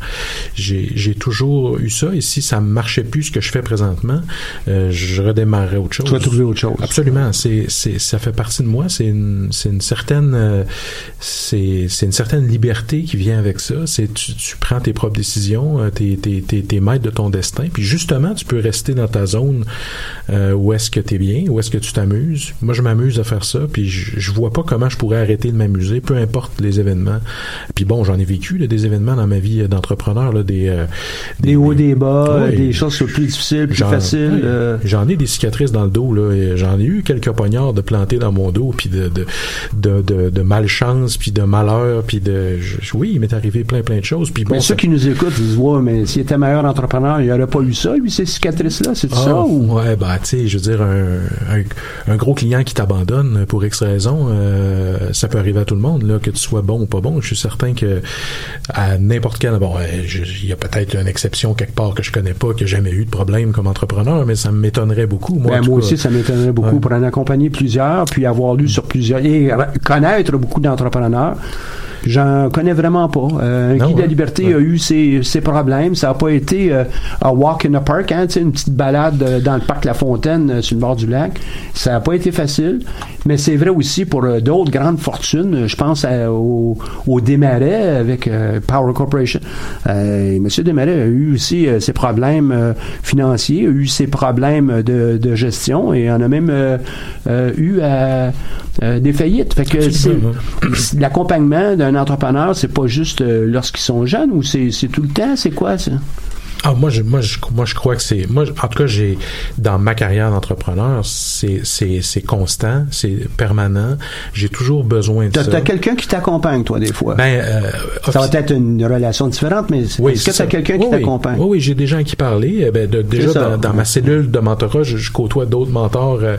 J'ai toujours eu ça, et si ça ne marchait plus ce que je fais présentement, euh, je redémarrerais autre chose. Tu vas trouver autre chose. Absolument. C'est ça fait partie de moi. C'est une, une certaine euh, c'est une certaine liberté qui vient avec ça. C'est tu, tu prends tes propres décisions, euh, t'es es, maître de ton destin, puis justement tu peux rester dans ta zone où est-ce que tu es bien, où est-ce que tu t'amuses. Moi, je m'amuse à faire ça, puis je, je vois pas comment je pourrais arrêter de m'amuser, peu importe les événements. Puis bon, j'en ai vécu des événements dans ma vie d'entrepreneur, des, euh, des, hauts, des bas, des choses plus difficiles, plus faciles. Euh. J'en ai des cicatrices dans le dos là, j'en ai eu quelques poignards de plantés dans mon dos, puis de de, de, de, malchance, puis de malheur, puis de oui, il m'est arrivé plein plein de choses. Puis bon, mais ceux qui nous écoutent disent ouais, mais s'il était meilleur entrepreneur, il aurait pas eu ça, lui ces cicatrices là, c'est ça ah, ou? Ouais, bah tu sais, je veux dire un, un, gros client qui t'abandonne pour X raison, euh, ça peut arriver à tout le monde, là, que tu sois bon ou pas bon. Je suis certain que à n'importe quel, bon, il y a peut-être une exception quelque part que je connais pas, qui n'a jamais eu de problème comme entrepreneur, mais ça m'étonnerait beaucoup. Moi, ben, moi aussi, ça m'étonnerait beaucoup pour en accompagner plusieurs, puis avoir lu sur plusieurs et connaître beaucoup d'entrepreneurs. J'en connais vraiment pas. Euh, un guide de la liberté a eu ses, ses, problèmes. Ça n'a pas été euh, un walk in the park, hein, une petite balade euh, dans le parc La Fontaine euh, sur le bord du lac. Ça n'a pas été facile. Mais c'est vrai aussi pour d'autres grandes fortunes. Je pense au, au Desmarais avec Power Corporation. Monsieur Desmarais a eu aussi ses problèmes financiers, a eu ses problèmes de, de gestion et en a même eu des faillites. Fait que c'est l'accompagnement d'un entrepreneur, c'est pas juste euh, lorsqu'ils sont jeunes ou c'est tout le temps? C'est quoi ça? Ah, moi, je, moi, je, moi, je crois que c'est. Moi, en tout cas, j'ai dans ma carrière d'entrepreneur, c'est, c'est, c'est constant, c'est permanent. J'ai toujours besoin de ça. T'as quelqu'un qui t'accompagne, toi, des fois? Ben, euh, ça va être une relation différente, mais oui, est-ce que t'as quelqu'un qui t'accompagne Oui, oui, j'ai des gens à qui parler. Eh ben, déjà dans, ma cellule de mentorat, je, côtoie d'autres mentors. Euh,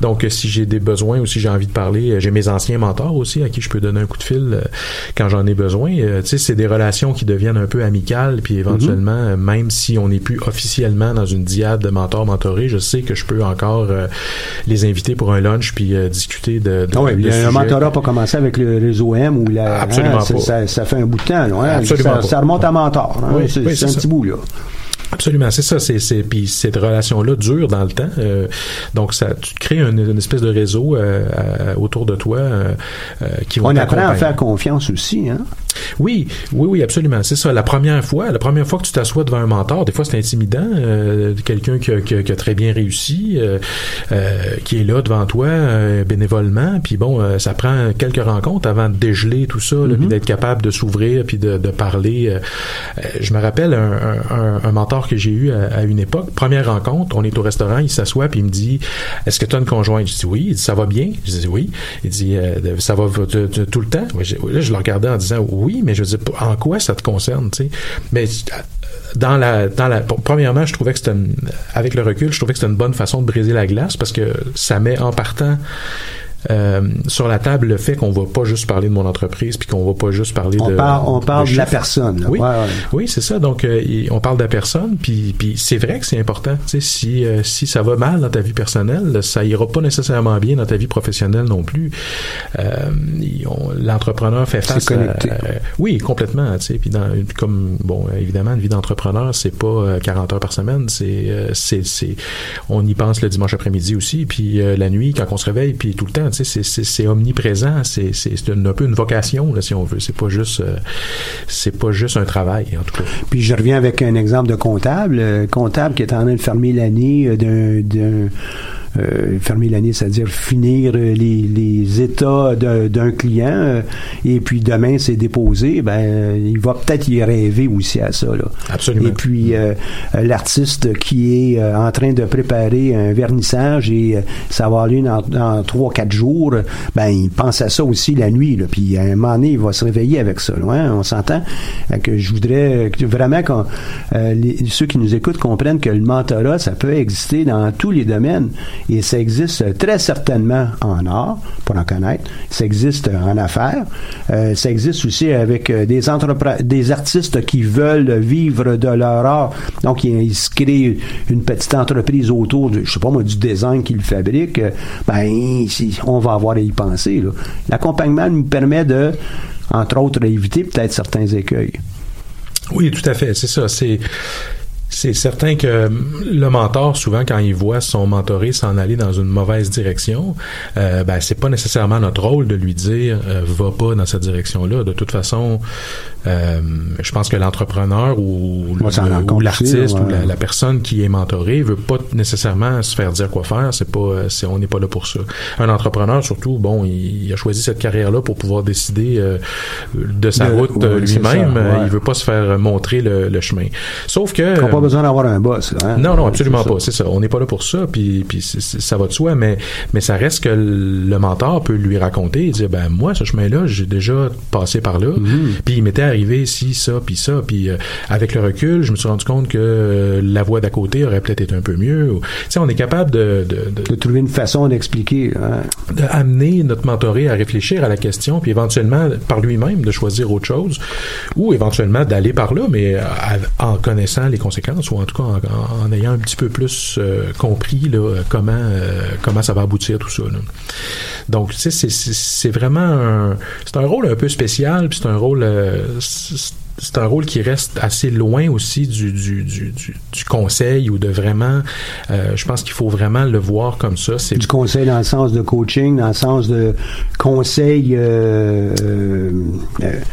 donc, si j'ai des besoins ou si j'ai envie de parler, euh, j'ai mes anciens mentors aussi à qui je peux donner un coup de fil quand j'en ai besoin. tu sais, c'est des relations qui deviennent un peu amicales, puis éventuellement, même si on n'est plus officiellement dans une diade de mentor-mentoré, je sais que je peux encore euh, les inviter pour un lunch puis euh, discuter de, de, ah oui, un mentorat pas commencé avec le réseau M ou la Absolument hein, pas. Ça, fait un bout de temps, hein, ça, remonte à mentor. Hein, c'est un petit bout là. Absolument, c'est ça. C'est, c'est puis cette relation-là dure dans le temps. Euh, donc ça, tu crées une, espèce de réseau autour de toi qui On apprend à faire confiance aussi, hein. Oui, oui, oui, absolument. C'est ça. La première fois, la première fois que tu t'assois devant un mentor, des fois c'est intimidant. Euh, quelqu'un qui, qui, qui, a très bien réussi, euh, euh, qui est là devant toi euh, bénévolement, puis bon, euh, ça prend quelques rencontres avant de dégeler tout ça, puis d'être capable de s'ouvrir, puis de, de parler. je me rappelle un, un, un mentor que j'ai eu à, à, une époque. Première rencontre, on est au restaurant, il s'assoit, puis il me dit, est-ce que tu as une conjointe Je dis oui. Il dit ça va bien. Je dis oui. Il dit ça va tout le temps. Là, je le regardais en disant oui, mais je veux dire, en quoi ça te concerne, tu sais? Mais dans la, dans la, premièrement, je trouvais que c'était, avec le recul, je trouvais que c'était une bonne façon de briser la glace parce que ça met en partant euh, sur la table le fait qu'on va pas juste parler de mon entreprise puis qu'on va pas juste parler on de parle, on parle de, la personne oui. Ouais, ouais. oui c'est ça. Donc euh, on parle de la personne puis puis c'est vrai que c'est important. Tu sais si euh, si ça va mal dans ta vie personnelle ça ira pas nécessairement bien dans ta vie professionnelle non plus. Euh, l'entrepreneur fait face connecté. À, oui complètement tu sais. Puis dans comme bon évidemment une vie d'entrepreneur c'est pas 40 heures par semaine. C'est c'est c'est on y pense le dimanche après-midi aussi puis la nuit quand on se réveille puis tout le temps c'est omniprésent, c'est un peu une vocation, si on veut. C'est pas juste euh, c'est pas juste un travail, en tout cas. Puis je reviens avec un exemple de comptable. Euh, comptable qui est en train de fermer l'année euh, d'un euh, fermer l'année, c'est-à-dire finir les, les états d'un client, euh, et puis demain c'est déposé, ben il va peut-être y rêver aussi à ça. Là. Absolument. Et puis euh, l'artiste qui est en train de préparer un vernissage et ça va aller dans trois quatre jours, ben il pense à ça aussi la nuit. Là, puis à un moment donné, il va se réveiller avec ça. Hein, on s'entend? Que je voudrais vraiment que ceux qui nous écoutent comprennent que le mentorat, ça peut exister dans tous les domaines. Et ça existe très certainement en art, pour en connaître. Ça existe en affaires. Euh, ça existe aussi avec euh, des des artistes qui veulent vivre de leur art. Donc, ils, se créent une petite entreprise autour de, je sais pas moi, du design qu'ils fabriquent. Ben, on va avoir à y penser. L'accompagnement nous permet de, entre autres, éviter peut-être certains écueils. Oui, tout à fait. C'est ça. C'est c'est certain que le mentor, souvent, quand il voit son mentoré s'en aller dans une mauvaise direction, euh, ben c'est pas nécessairement notre rôle de lui dire euh, va pas dans cette direction-là. De toute façon, euh, je pense que l'entrepreneur ou, l'artiste ou la, la, personne qui est mentorée veut pas nécessairement se faire dire quoi faire. C'est pas, c'est on n'est pas là pour ça. Un entrepreneur, surtout, bon, il, a choisi cette carrière-là pour pouvoir décider euh, de sa route lui-même. Ouais. Il veut pas se faire montrer le, le chemin. Sauf que pas besoin d'avoir un boss. Hein? Non, non, absolument pas. C'est ça. On n'est pas là pour ça, puis, puis ça va de soi, mais, mais ça reste que le mentor peut lui raconter et dire, ben moi, ce chemin-là, j'ai déjà passé par là, mm-hmm. puis il m'était arrivé ci, ça, puis ça, puis euh, avec le recul, je me suis rendu compte que euh, la voie d'à côté aurait peut-être été un peu mieux. Tu sais, on est capable de... De, de, de trouver une façon d'expliquer. Hein? D'amener notre mentoré à réfléchir à la question, puis éventuellement, par lui-même, de choisir autre chose, ou éventuellement d'aller par là, mais à, en connaissant les conséquences ou en tout cas en, en ayant un petit peu plus euh, compris là, comment euh, comment ça va aboutir tout ça. Là. Donc, tu sais, c'est vraiment un, c'est un rôle un peu spécial, puis c'est un rôle euh, c'est un rôle qui reste assez loin aussi du, du, du, du conseil ou de vraiment. Euh, je pense qu'il faut vraiment le voir comme ça. C'est du conseil dans le sens de coaching, dans le sens de conseil. Euh, euh,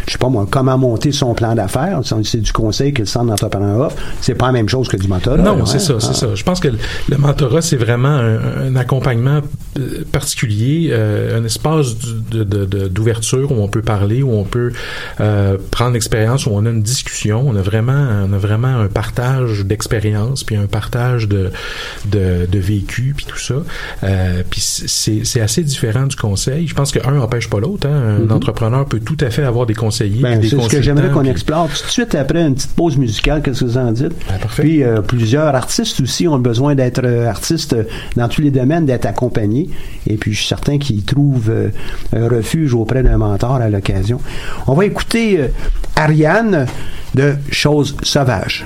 je sais pas moi, comment monter son plan d'affaires. C'est du conseil que le centre d'entrepreneuriat offre. C'est pas la même chose que du mentorat. Non, c'est ça, c'est ah. ça. Je pense que le mentorat c'est vraiment un, un, accompagnement euh, particulier, euh, un espace d'ouverture où on peut parler, où on peut euh, prendre l'expérience, on a une discussion, on a vraiment, on a vraiment un partage d'expérience, puis un partage de, de, de vécu, puis tout ça. Euh, puis c'est assez différent du conseil. Je pense que un n'empêche pas l'autre. Hein. Un mm -hmm. entrepreneur peut tout à fait avoir des conseillers, ben, C'est ce que j'aimerais qu'on explore tout de suite après une petite pause musicale. Qu'est-ce que vous en dites ben, Puis euh, plusieurs artistes aussi ont besoin d'être euh, artistes dans tous les domaines, d'être accompagnés. Et puis je suis certain qu'ils trouvent euh, un refuge auprès d'un mentor à l'occasion. On va écouter euh, De Choses sauvages.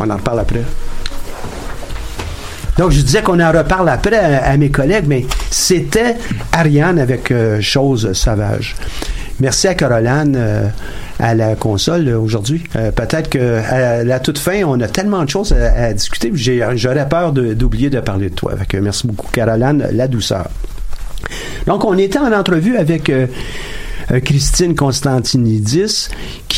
On en reparle après. Donc, je disais qu'on en reparle après à, mes collègues, mais c'était Ariane avec euh, Chose Sauvage. Merci à Caroline euh, à la console euh, aujourd'hui. Euh, Peut-être que à la toute fin, on a tellement de choses à, discuter. J'aurais peur d'oublier de, parler de toi. Merci beaucoup, Caroline. La douceur. Donc, on était en entrevue avec Christine Constantinidis,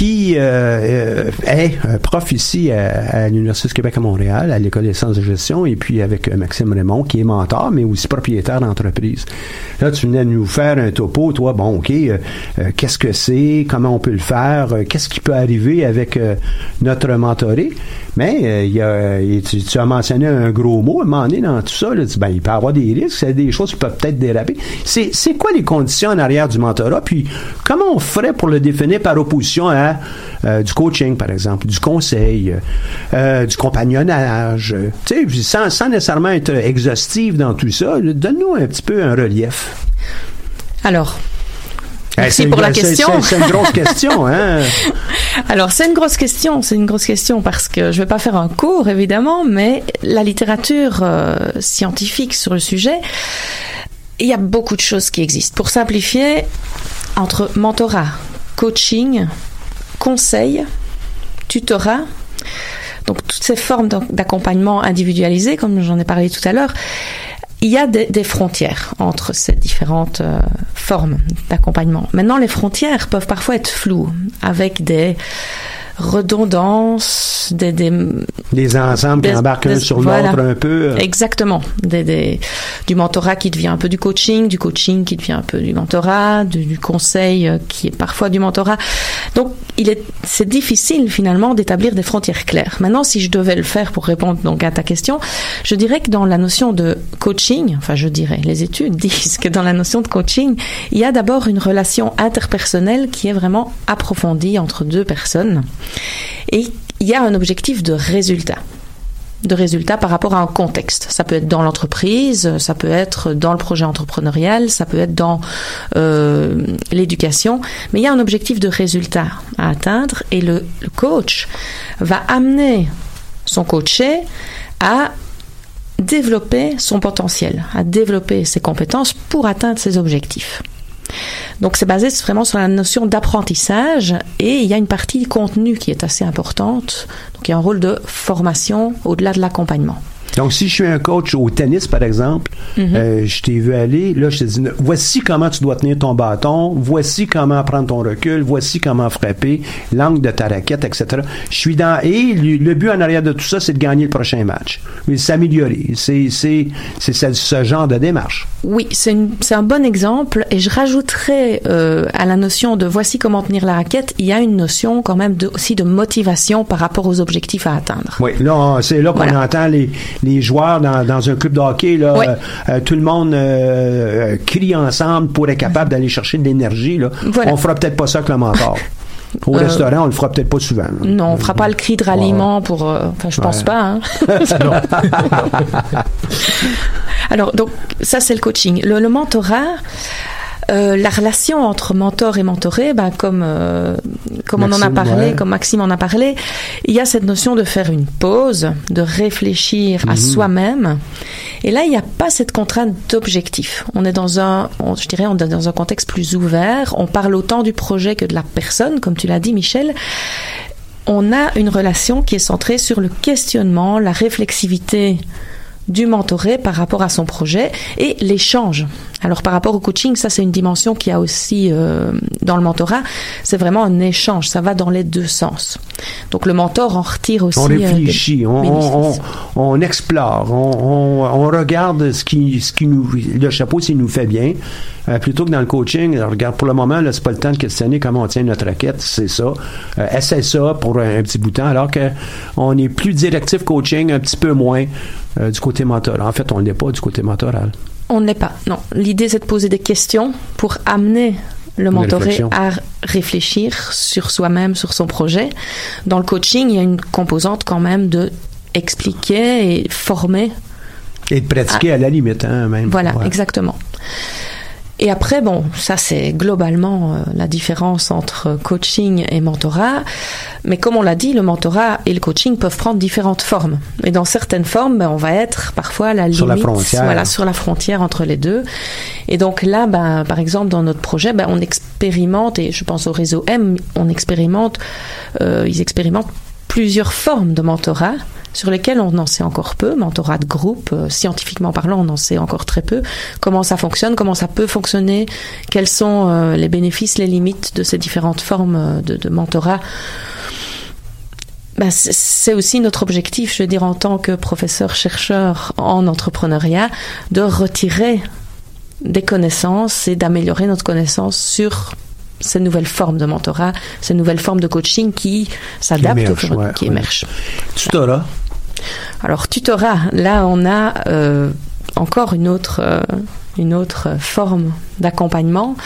qui euh, euh, est prof ici à, l'Université du Québec à Montréal, à l'École des sciences de gestion, et puis avec euh, Maxime Raymond, qui est mentor, mais aussi propriétaire d'entreprise. Là, tu venais nous faire un topo, toi, bon, OK, qu'est-ce que c'est, comment on peut le faire, qu'est-ce qui peut arriver avec notre mentoré, mais tu, as mentionné un gros mot à un moment donné dans tout ça, là, ben, il peut y avoir des risques, c'est des choses qui peuvent peut-être déraper. C'est quoi les conditions en arrière du mentorat, puis comment on ferait pour le définir par opposition à euh, du coaching, par exemple, du conseil, euh, euh, du compagnonnage, tu sais, sans, sans nécessairement être exhaustif dans tout ça, donne-nous un petit peu un relief. Alors, Eh, Merci pour la question. C'est, c'est une grosse question, hein? Alors c'est une grosse question, c'est une grosse question parce que je vais pas faire un cours évidemment, mais la littérature euh, scientifique sur le sujet, il y a beaucoup de choses qui existent. Pour simplifier, entre mentorat, coaching, conseil, tutorat, donc toutes ces formes d'ac- d'accompagnement individualisé, comme j'en ai parlé tout à l'heure, il y a des, des frontières entre ces différentes euh, formes d'accompagnement. Maintenant, les frontières peuvent parfois être floues, avec des redondances, des, des Des ensembles qui Des- embarquent un sur voilà. l'autre un peu. euh. Exactement. Des, des- du mentorat qui devient un peu du coaching, du coaching qui devient un peu du mentorat, du, du conseil euh, qui est parfois du mentorat. Donc, il est, c'est difficile finalement d'établir des frontières claires. Maintenant, si je devais le faire pour répondre donc à ta question, je dirais que dans la notion de coaching, enfin, je dirais, les études disent que dans la notion de coaching, il y a d'abord une relation interpersonnelle qui est vraiment approfondie entre deux personnes. Et il y a un objectif de résultat de résultats par rapport à un contexte. Ça peut être dans l'entreprise, ça peut être dans le projet entrepreneurial, ça peut être dans euh, l'éducation, mais il y a un objectif de résultat à atteindre et le coach va amener son coaché à développer son potentiel, à développer ses compétences pour atteindre ses objectifs. Donc c'est basé vraiment sur la notion d'apprentissage et il y a une partie contenu qui est assez importante. Donc il y a un rôle de formation au-delà de l'accompagnement. Donc, si je suis un coach au tennis, par exemple, Mhm. euh, je t'ai vu aller, là, je te dis, voici comment tu dois tenir ton bâton, voici comment prendre ton recul, voici comment frapper, l'angle de ta raquette, etc. Je suis dans, et le, le but en arrière de tout ça, c'est de gagner le prochain match. Mais s'améliorer. C'est, c'est, c'est ce, genre de démarche. Oui, c'est un bon exemple et je rajouterais euh, à la notion de voici comment tenir la raquette, il y a une notion quand même de, aussi de motivation par rapport aux objectifs à atteindre. Oui, là, c'est là qu'on Voilà. entend les, les joueurs dans, dans un club de hockey, là, euh, euh, tout le monde euh, euh, crie ensemble pour être capable d'aller chercher de l'énergie. Là. Voilà. On fera peut-être pas ça avec le mentor. Au Euh, restaurant, on le fera peut-être pas souvent. là. Non, on fera pas le cri de ralliement pour. euh, Enfin, je pense Ouais. pas. Hein. Alors, donc, ça, c'est le coaching. Le, le mentorat, euh, la relation entre mentor et mentoré, ben, comme, euh, comme on en a parlé, ouais. comme Maxime en a parlé, il y a cette notion de faire une pause, de réfléchir à Mhm. soi-même. Et là, il n'y a pas cette contrainte d'objectif. On est dans un, on- je dirais, on est dans un contexte plus ouvert. On parle autant du projet que de la personne, comme tu l'as dit, Michel on a une relation qui est centrée sur le questionnement, la réflexivité du mentoré par rapport à son projet et l'échange. Alors par rapport au coaching, ça c'est une dimension qui a aussi euh, dans le mentorat, c'est vraiment un échange, ça va dans les deux sens. Donc le mentor en retire aussi On euh, réfléchit, on, on, on, on explore, on, on, on regarde ce qui, ce qui nous, le chapeau s'il nous fait bien, euh, plutôt que dans le coaching. alors, regarde, pour le moment, là, c'est pas le temps de questionner comment on tient notre raquette, c'est ça. Euh, essaie ça pour un, un petit bout de temps, alors que on est plus directif coaching, un petit peu moins euh, du côté mentoral. En fait, on n'est pas du côté mentoral. On n'est pas. Non, l'idée c'est de poser des questions pour amener le mentoré à réfléchir sur soi-même, sur son projet. Dans le coaching, il y a une composante quand même de expliquer et former. Et de pratiquer à la limite, hein, même. Voilà, Ouais. exactement. Et après, bon, ça c'est globalement euh, la différence entre coaching et mentorat. Mais comme on l'a dit, le mentorat et le coaching peuvent prendre différentes formes. Et dans certaines formes, ben, on va être parfois à la Sur la frontière. voilà, sur la frontière entre les deux. Et donc là, ben, par exemple, dans notre projet, ben, on expérimente, et je pense au réseau M, on expérimente, euh, ils expérimentent plusieurs formes de mentorat sur lesquelles on en sait encore peu, mentorat de groupe, euh, scientifiquement parlant, on en sait encore très peu, comment ça fonctionne, comment ça peut fonctionner, quels sont euh, les bénéfices, les limites de ces différentes formes euh, de, mentorat. Ben, c'est aussi notre objectif, je veux dire, en tant que professeur-chercheur en entrepreneuriat, de retirer des connaissances et d'améliorer notre connaissance sur ces nouvelles formes de mentorat, ces nouvelles formes de coaching qui s'adaptent au émergent, ouais, qui ouais. émergent. Tutorat. Alors tutorat, là on a euh, encore une autre euh, une autre forme d'accompagnement.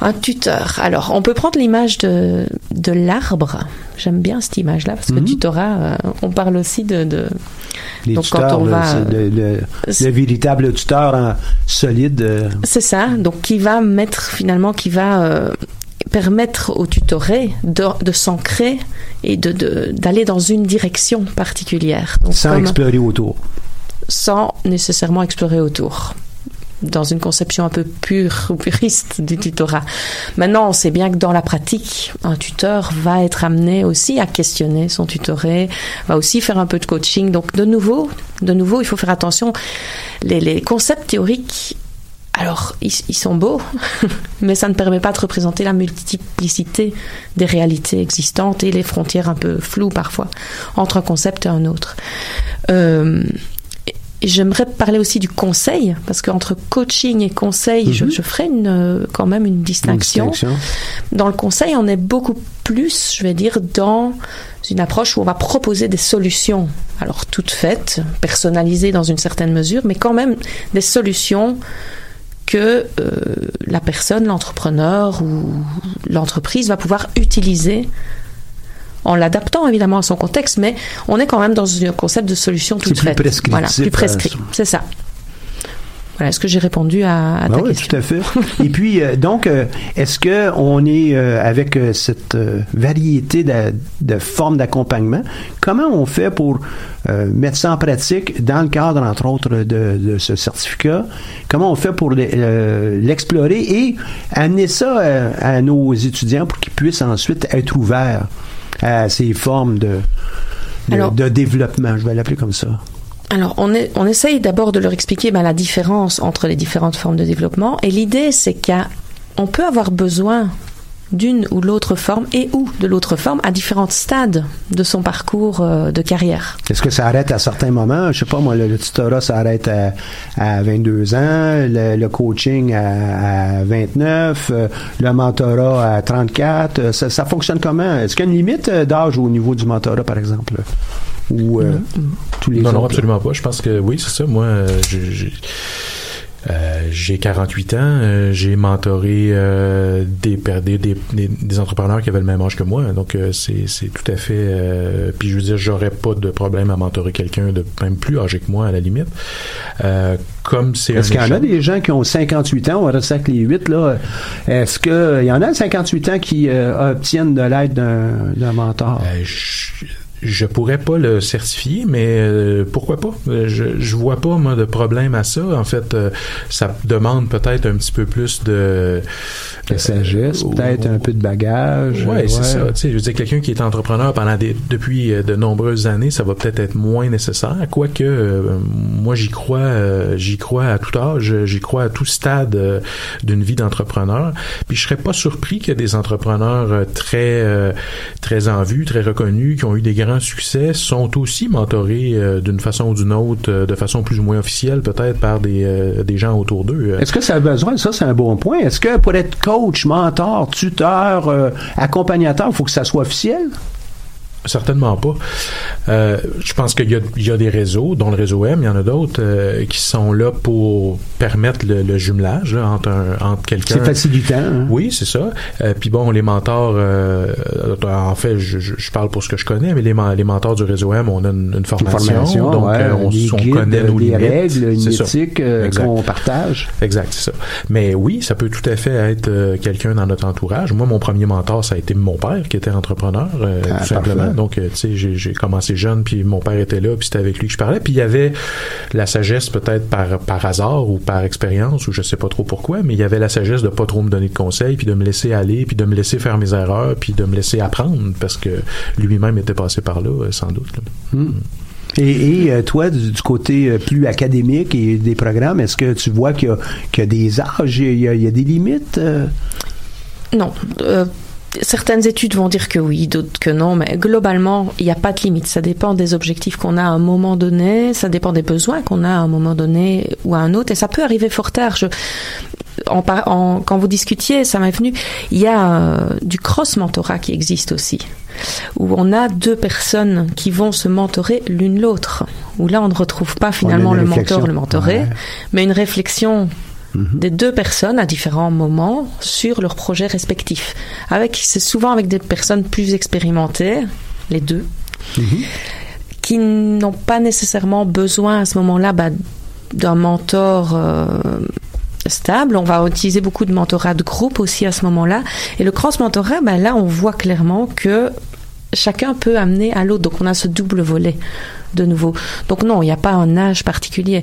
Un tuteur. Alors on peut prendre l'image de de l'arbre. J'aime bien cette image-là parce que Mhm. tutorat, euh, on parle aussi de, de Les Donc, quand on va, le, le- c'est- le véritable tuteur en solide. euh, C'est ça, donc qui va mettre finalement, qui va euh, permettre au tutoré de, de s'ancrer et de de- d'aller dans une direction particulière. Donc, sans comme- explorer autour. sans nécessairement explorer autour dans une conception un peu pure ou puriste du tutorat. Maintenant, on sait bien que dans la pratique, un tuteur va être amené aussi à questionner son tutoré, va aussi faire un peu de coaching. Donc, de nouveau, de nouveau, il faut faire attention. Les, concepts théoriques, alors, ils, sont beaux, mais ça ne permet pas de représenter la multiplicité des réalités existantes et les frontières un peu floues parfois entre un concept et un autre. Euh, J'aimerais parler aussi du conseil, parce qu'entre coaching et conseil, je, Mhm. je ferai une, euh, quand même une distinction. Dans le conseil, on est beaucoup plus, je vais dire, dans une approche où on va proposer des solutions, alors toutes faites, personnalisées dans une certaine mesure, mais quand même des solutions que euh, la personne, l'entrepreneur ou l'entreprise va pouvoir utiliser en l'adaptant évidemment à son contexte, mais on est quand même dans un concept de solution toute plus faite. prescriptif, Voilà, plus euh, prescrit, c'est ça. Voilà, est-ce que j'ai répondu à, à Ben ta oui, question tout à fait. Et puis, euh, donc, euh, est-ce que on est euh, avec cette variété de, de formes d'accompagnement, comment on fait pour mettre ça en pratique dans le cadre, entre autres, de, de ce certificat? Comment on fait pour le- l'explorer et amener ça à nos étudiants pour qu'ils puissent ensuite être ouverts à ces formes de, de, Alors- de développement, je vais l'appeler comme ça. Alors, on, est, on essaye d'abord de leur expliquer ben, la différence entre les différentes formes de développement. Et l'idée, c'est qu'on peut avoir besoin d'une ou l'autre forme et ou de l'autre forme à différents stades de son parcours euh, de carrière. Est-ce que ça arrête à certains moments? Je sais pas, moi, le, le tutorat, ça arrête à, à 22 ans, le, le coaching à, à 29, euh, le mentorat à 34. euh, Ça, ça fonctionne comment? Est-ce qu'il y a une limite d'âge au niveau du mentorat, par exemple? Ou euh, tous les non, non, absolument pas. Je pense que oui, c'est ça. Moi, euh, j'ai euh, j'ai 48 ans. euh, j'ai mentoré euh, des, des, des, des- entrepreneurs qui avaient le même âge que moi. Donc, euh, c'est c'est tout à fait... euh, puis, je veux dire, j'aurais pas de problème à mentorer quelqu'un de même plus âgé que moi, à la limite. Euh, comme c'est Est-ce qu'il y en a des gens qui ont 58 ans, on avec les 8, là? Est-ce qu'il y en a de 58 ans qui euh, obtiennent de l'aide d'un d'un mentor? Je, je pourrais pas le certifier, mais euh, pourquoi pas? Euh, Je, je vois pas, moi, de problème à ça. En fait, euh, ça demande peut-être un petit peu plus de... De sagesse, peut-être un peu de bagage. Ouais, c'est ça. Tu sais, je veux dire, quelqu'un qui est entrepreneur pendant des, depuis euh, de nombreuses années, ça va peut-être être moins nécessaire. Quoique, euh, moi, j'y crois, euh, j'y crois à tout âge, j'y crois à tout stade euh, d'une vie d'entrepreneur. Puis, je serais pas surpris ait des entrepreneurs euh, très, euh, très en vue, très reconnus, qui ont eu des grands succès, sont aussi mentorés euh, d'une façon ou d'une autre, euh, de façon plus ou moins officielle, peut-être par des, euh, des gens autour d'eux. Est-ce que ça a besoin, ça c'est un bon point, est-ce que pour être coach, mentor, tuteur, euh, accompagnateur, il faut que ça soit officiel? Certainement pas. Euh, je pense qu'il y y a des réseaux, dont le réseau M, il y en a d'autres, euh, qui sont là pour permettre le, le jumelage là, entre, un, entre quelqu'un. C'est facilitant. Hein? Oui, c'est ça. Euh, puis bon, les mentors, euh, en fait, je, je, je parle pour ce que je connais, mais les, les mentors du réseau M, on a une, une formation, formation, donc ouais, euh, on, connaît nos limites. règles, une éthique euh, qu'on partage. Exact, c'est ça. Mais oui, ça peut tout à fait être euh, quelqu'un dans notre entourage. Moi, mon premier mentor, ça a été mon père, qui était entrepreneur, euh, Ah, tout simplement. Donc, euh, tu sais, j'ai, commencé jeune, puis mon père était là, puis c'était avec lui que je parlais. Puis il y avait la sagesse, peut-être par, par hasard ou par expérience, ou je sais pas trop pourquoi, mais il y avait la sagesse de pas trop me donner de conseils, puis de me laisser aller, puis de me laisser faire mes erreurs, puis de me laisser apprendre, parce que lui-même était passé par là, euh, sans doute. là. Hmm. Et, et, euh, toi, du, du côté plus académique et des programmes, est-ce que tu vois qu'il y a, qu'il y a des âges, il y a, il y a des limites? Non. Euh, certaines études vont dire que oui, d'autres que non, mais globalement, il n'y a pas de limite. Ça dépend des objectifs qu'on a à un moment donné, ça dépend des besoins qu'on a à un moment donné ou à un autre, et ça peut arriver fort tard. Je, en, par- en- quand vous discutiez, ça m'est venu, il y a euh, du cross-mentorat qui existe aussi, où on a deux personnes qui vont se mentorer l'une l'autre, où là on ne retrouve pas finalement le mentor, le mentoré, Ouais. mais une réflexion des deux personnes à différents moments sur leurs projets respectifs. Avec, c'est souvent avec des personnes plus expérimentées, les deux, qui n'ont pas nécessairement besoin à ce moment-là bah, d'un mentor euh, stable. On va utiliser beaucoup de mentorat de groupe aussi à ce moment-là. Et le cross-mentorat, bah, là, on voit clairement que chacun peut amener à l'autre. Donc on a ce double volet de nouveau. Donc non, il n'y a pas un âge particulier.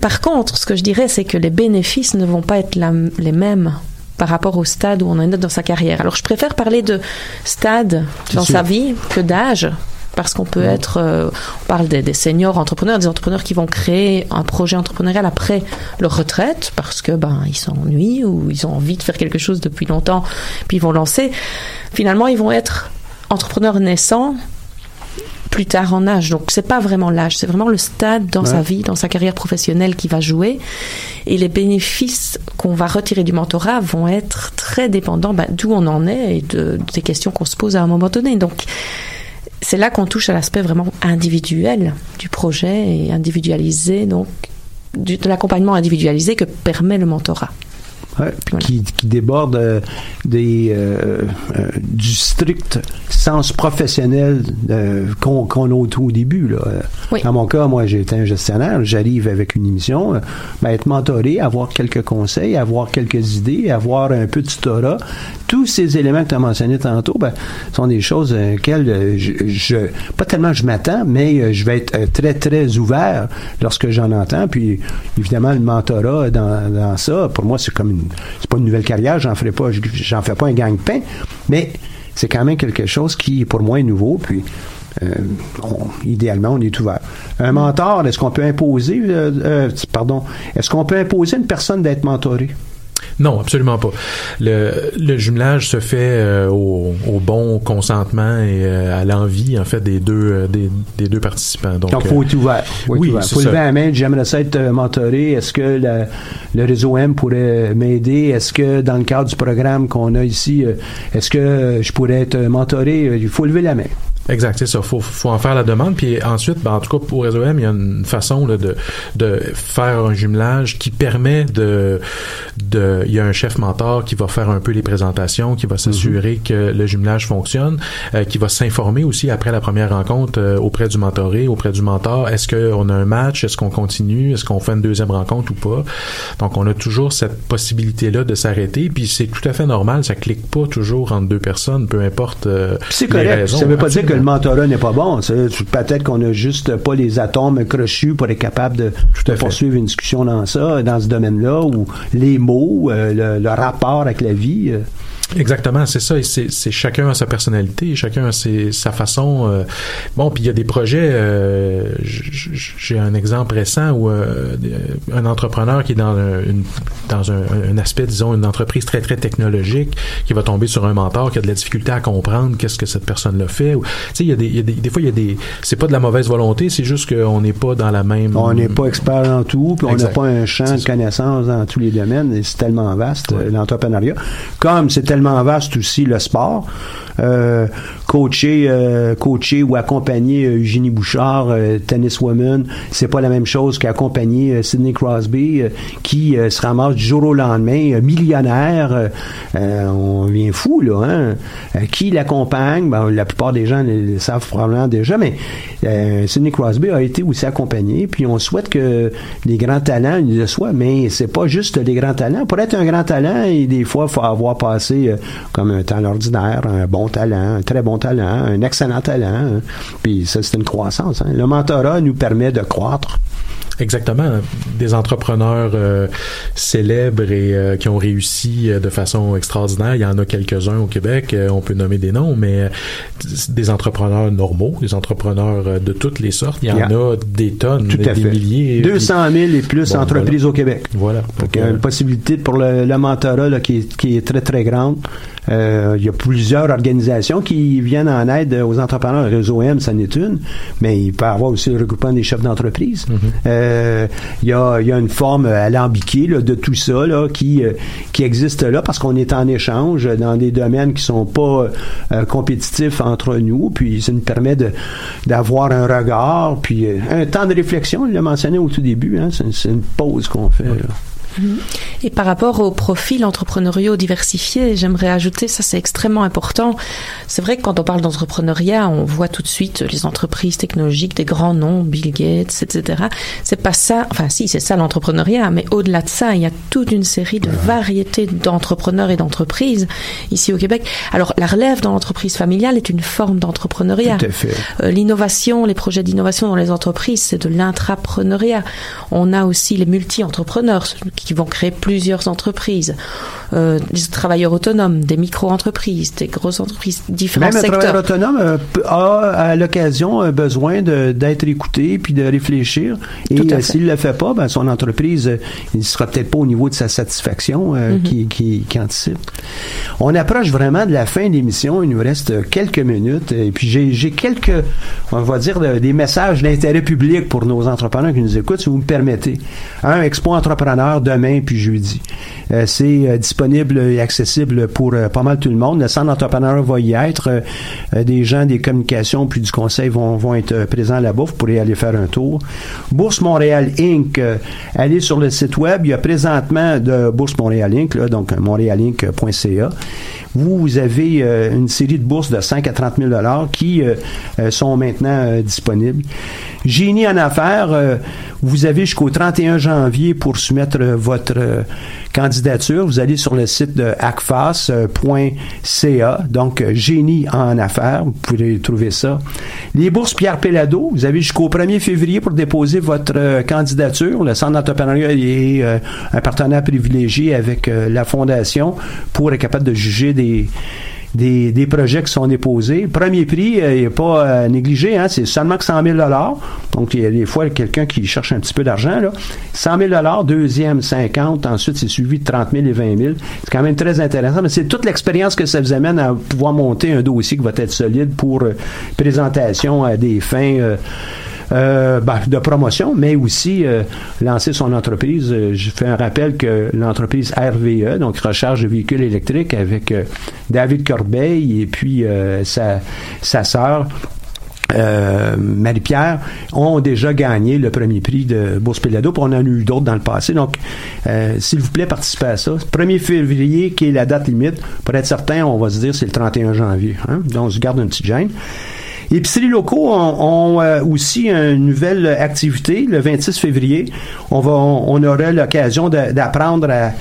Par contre, ce que je dirais, c'est que les bénéfices ne vont pas être la- les mêmes par rapport au stade où on en est dans sa carrière. Alors, je préfère parler de stade dans sûr. sa vie que d'âge, parce qu'on peut être, euh, on parle des, des seniors entrepreneurs, des entrepreneurs qui vont créer un projet entrepreneurial après leur retraite, parce que ben ils s'ennuient ou ils ont envie de faire quelque chose depuis longtemps, puis ils vont lancer. Finalement, ils vont être entrepreneurs naissants plus tard en âge. Donc c'est pas vraiment l'âge, c'est vraiment le stade dans Ouais. sa vie, dans sa carrière professionnelle qui va jouer. Et les bénéfices qu'on va retirer du mentorat vont être très dépendants bah, d'où on en est et de, des questions qu'on se pose à un moment donné. Donc c'est là qu'on touche à l'aspect vraiment individuel du projet et individualisé, donc du- de l'accompagnement individualisé que permet le mentorat. Ouais, qui, qui déborde euh, des, euh, euh, du strict sens professionnel qu'on qu'on a au début. Là. Oui. Dans mon cas, moi, j'ai été un gestionnaire. J'arrive avec une émission, ben, être mentoré, avoir quelques conseils, avoir quelques idées, avoir un peu de tutorat. Tous ces éléments que tu as mentionnés tantôt ben, sont des choses auxquelles je, je- pas tellement je m'attends, mais je vais être très, très ouvert lorsque j'en entends. Puis, évidemment, le mentorat dans, dans ça, pour moi, c'est comme une, c'est pas une nouvelle carrière, j'en ferai pas, j'en fais pas un gang-pain, mais c'est quand même quelque chose qui, pour moi, est nouveau. Puis, euh, on- idéalement, on est ouvert. Un mentor, est-ce qu'on peut imposer, euh, euh, pardon, est-ce qu'on peut imposer une personne d'être mentorée? Non, absolument pas. Le, le jumelage se fait euh, au, au bon consentement et euh, à l'envie en fait des deux euh, des, des deux participants. Donc, il faut euh, être ouvert. Faut oui, ouvert. faut lever la main, j'aimerais ça être euh, mentoré. Est-ce que la- le réseau M pourrait m'aider? Est-ce que dans le cadre du programme qu'on a ici, euh, est-ce que euh, je pourrais être mentoré? Euh, Il faut lever la main. Exact, c'est ça. Faut, faut en faire la demande. Puis ensuite, ben, en tout cas, pour Réseau M, il y a une façon là, de, de faire un jumelage qui permet de, de. Il y a un chef mentor qui va faire un peu les présentations, qui va s'assurer que le jumelage fonctionne, euh, qui va s'informer aussi après la première rencontre euh, auprès du mentoré, auprès du mentor. Est-ce qu'on a un match? Est-ce qu'on continue? Est-ce qu'on fait une deuxième rencontre ou pas? Donc, on a toujours cette possibilité-là de s'arrêter. Puis c'est tout à fait normal. Ça clique pas toujours entre deux personnes, peu importe. euh, C'est correct. raisons. ça veut pas dire que le mentorat n'est pas bon. Peut-être qu'on a juste pas les atomes crochus pour être capable de, à poursuivre une discussion dans ça, dans ce domaine-là, ou les mots, euh, le, le rapport avec la vie. euh. Exactement, c'est ça. C'est chacun a sa personnalité, chacun a ses- sa façon. euh, bon, puis il y a des projets. euh, J'ai un exemple récent où euh, un entrepreneur qui est dans un, une, dans un, un aspect, disons, une entreprise très très technologique, qui va tomber sur un mentor qui a de la difficulté à comprendre qu'est-ce que cette personne-là fait. Tu sais, il y a des, il y a des, des fois il y a des, c'est pas de la mauvaise volonté, c'est juste qu'on n'est pas dans la même. On n'est pas expert dans tout, puis on n'a pas un champ de connaissances dans tous les domaines, et c'est tellement vaste, euh, l'entrepreneuriat. Comme c'est tellement vaste aussi le sport. Euh, coacher, euh, coacher ou accompagner euh, Eugénie Bouchard, tennis woman, c'est pas la même chose qu'accompagner Sidney Crosby, qui se ramasse du jour au lendemain, millionnaire. on vient fou là. Hein? qui l'accompagne ben, La plupart des gens le savent probablement déjà, mais Sidney Crosby a été aussi accompagné. Puis on souhaite que les grands talents le soient, mais c'est pas juste les grands talents. Pour être un grand talent, et des fois, il faut avoir passé comme un temps ordinaire, un bon talent, un très bon talent, un excellent talent. Puis ça, c'est une croissance. Hein. Le mentorat nous permet de croître. Exactement. Des entrepreneurs euh, célèbres et euh, qui ont réussi euh, de façon extraordinaire. Il y en a quelques-uns au Québec. on peut nommer des noms, mais des entrepreneurs normaux, des entrepreneurs de toutes les sortes. Il y en a des tonnes, des milliers. 200 000 et plus d'entreprises au Québec. Voilà. Donc, il y a une possibilité pour le, mentorat qui, est, qui est très, très grande. Euh, il y a plusieurs organisations qui viennent en aide aux entrepreneurs. Le réseau M, ça n'est une, mais il peut y avoir aussi le regroupement des chefs d'entreprise. Mm-hmm. euh, il, y a, il y a une forme alambiquée là, de tout ça là, qui, euh, qui existe là parce qu'on est en échange dans des domaines qui sont pas euh, compétitifs entre nous. Puis ça nous permet d'avoir un regard, puis un temps de réflexion. Il l'a mentionné au tout début. Hein, c'est, une pause qu'on fait. Mhm. Et par rapport aux profils entrepreneuriaux diversifiés, j'aimerais ajouter, ça c'est extrêmement important. C'est vrai que quand on parle d'entrepreneuriat, on voit tout de suite les entreprises technologiques, des grands noms, Bill Gates, etc. C'est pas ça, enfin si, c'est ça l'entrepreneuriat, mais au-delà de ça, il y a toute une série de variétés d'entrepreneurs et d'entreprises ici au Québec. Alors la relève dans l'entreprise familiale est une forme d'entrepreneuriat. Euh, l'innovation, les projets d'innovation dans les entreprises, c'est de l'intrapreneuriat. On a aussi les multi-entrepreneurs qui vont créer plusieurs entreprises, euh, des travailleurs autonomes, des micro-entreprises, des grosses entreprises, différents Même secteurs. un travailleur autonome euh, a à l'occasion euh, besoin d'être écouté puis de réfléchir. Et euh, s'il le fait pas, ben, son entreprise, il sera peut-être pas au niveau de sa satisfaction mm-hmm. qui, qui, qui, anticipe. On approche vraiment de la fin de l'émission. Il nous reste quelques minutes. Et puis j'ai quelques, on va dire, des messages d'intérêt public pour nos entrepreneurs qui nous écoutent, si vous me permettez. Un Expo Entrepreneur demain puis jeudi. Euh, c'est euh, disponible et accessible pour euh, pas mal tout le monde. Le centre d'entrepreneuriat va y être. des gens des communications puis du conseil vont, vont être présents là-bas. Vous pourrez aller faire un tour. Bourse Montréal Inc. allez sur le site web. Il y a présentement de Bourse Montréal Inc. Là, donc montrealinc.ca vous avez une série de bourses de 5 à 30 000 dollars qui sont maintenant disponibles. Génie en affaires, vous avez jusqu'au 31 janvier pour soumettre votre euh, candidature. Vous allez sur le site de acfas.ca, donc euh, génie en affaires, vous pouvez trouver ça. Les bourses Pierre Pellado, vous avez jusqu'au 1er février pour déposer votre euh, candidature. Le Centre d'entrepreneuriat est un partenaire privilégié avec la Fondation pour être capable de juger des des, des projets qui sont déposés. Premier prix euh, n'est pas euh, négligé, hein, c'est seulement que 100 000 Donc, il y a des fois quelqu'un qui cherche un petit peu d'argent. Là. 100 000 deuxième 50, ensuite c'est suivi de 30 000 et 20 000. C'est quand même très intéressant, mais c'est toute l'expérience que ça vous amène à pouvoir monter un dossier qui va être solide pour euh, présentation à des fins euh, ben, de promotion, mais aussi euh, lancer son entreprise. Euh, je fais un rappel que l'entreprise RVE, donc recharge de véhicules électriques avec David Corbeil et puis sa, sa sœur, Marie-Pierre ont déjà gagné le premier prix de Bourse Pelado, puis on en a eu d'autres dans le passé. Donc, s'il vous plaît, participez à ça. 1er février, qui est la date limite, pour être certain, on va se dire c'est le 31 janvier. Hein? Donc, je garde un petit gêne. Épiceries locaux ont, euh, aussi une nouvelle activité le 26 février. On va, on, aura l'occasion d'apprendre à,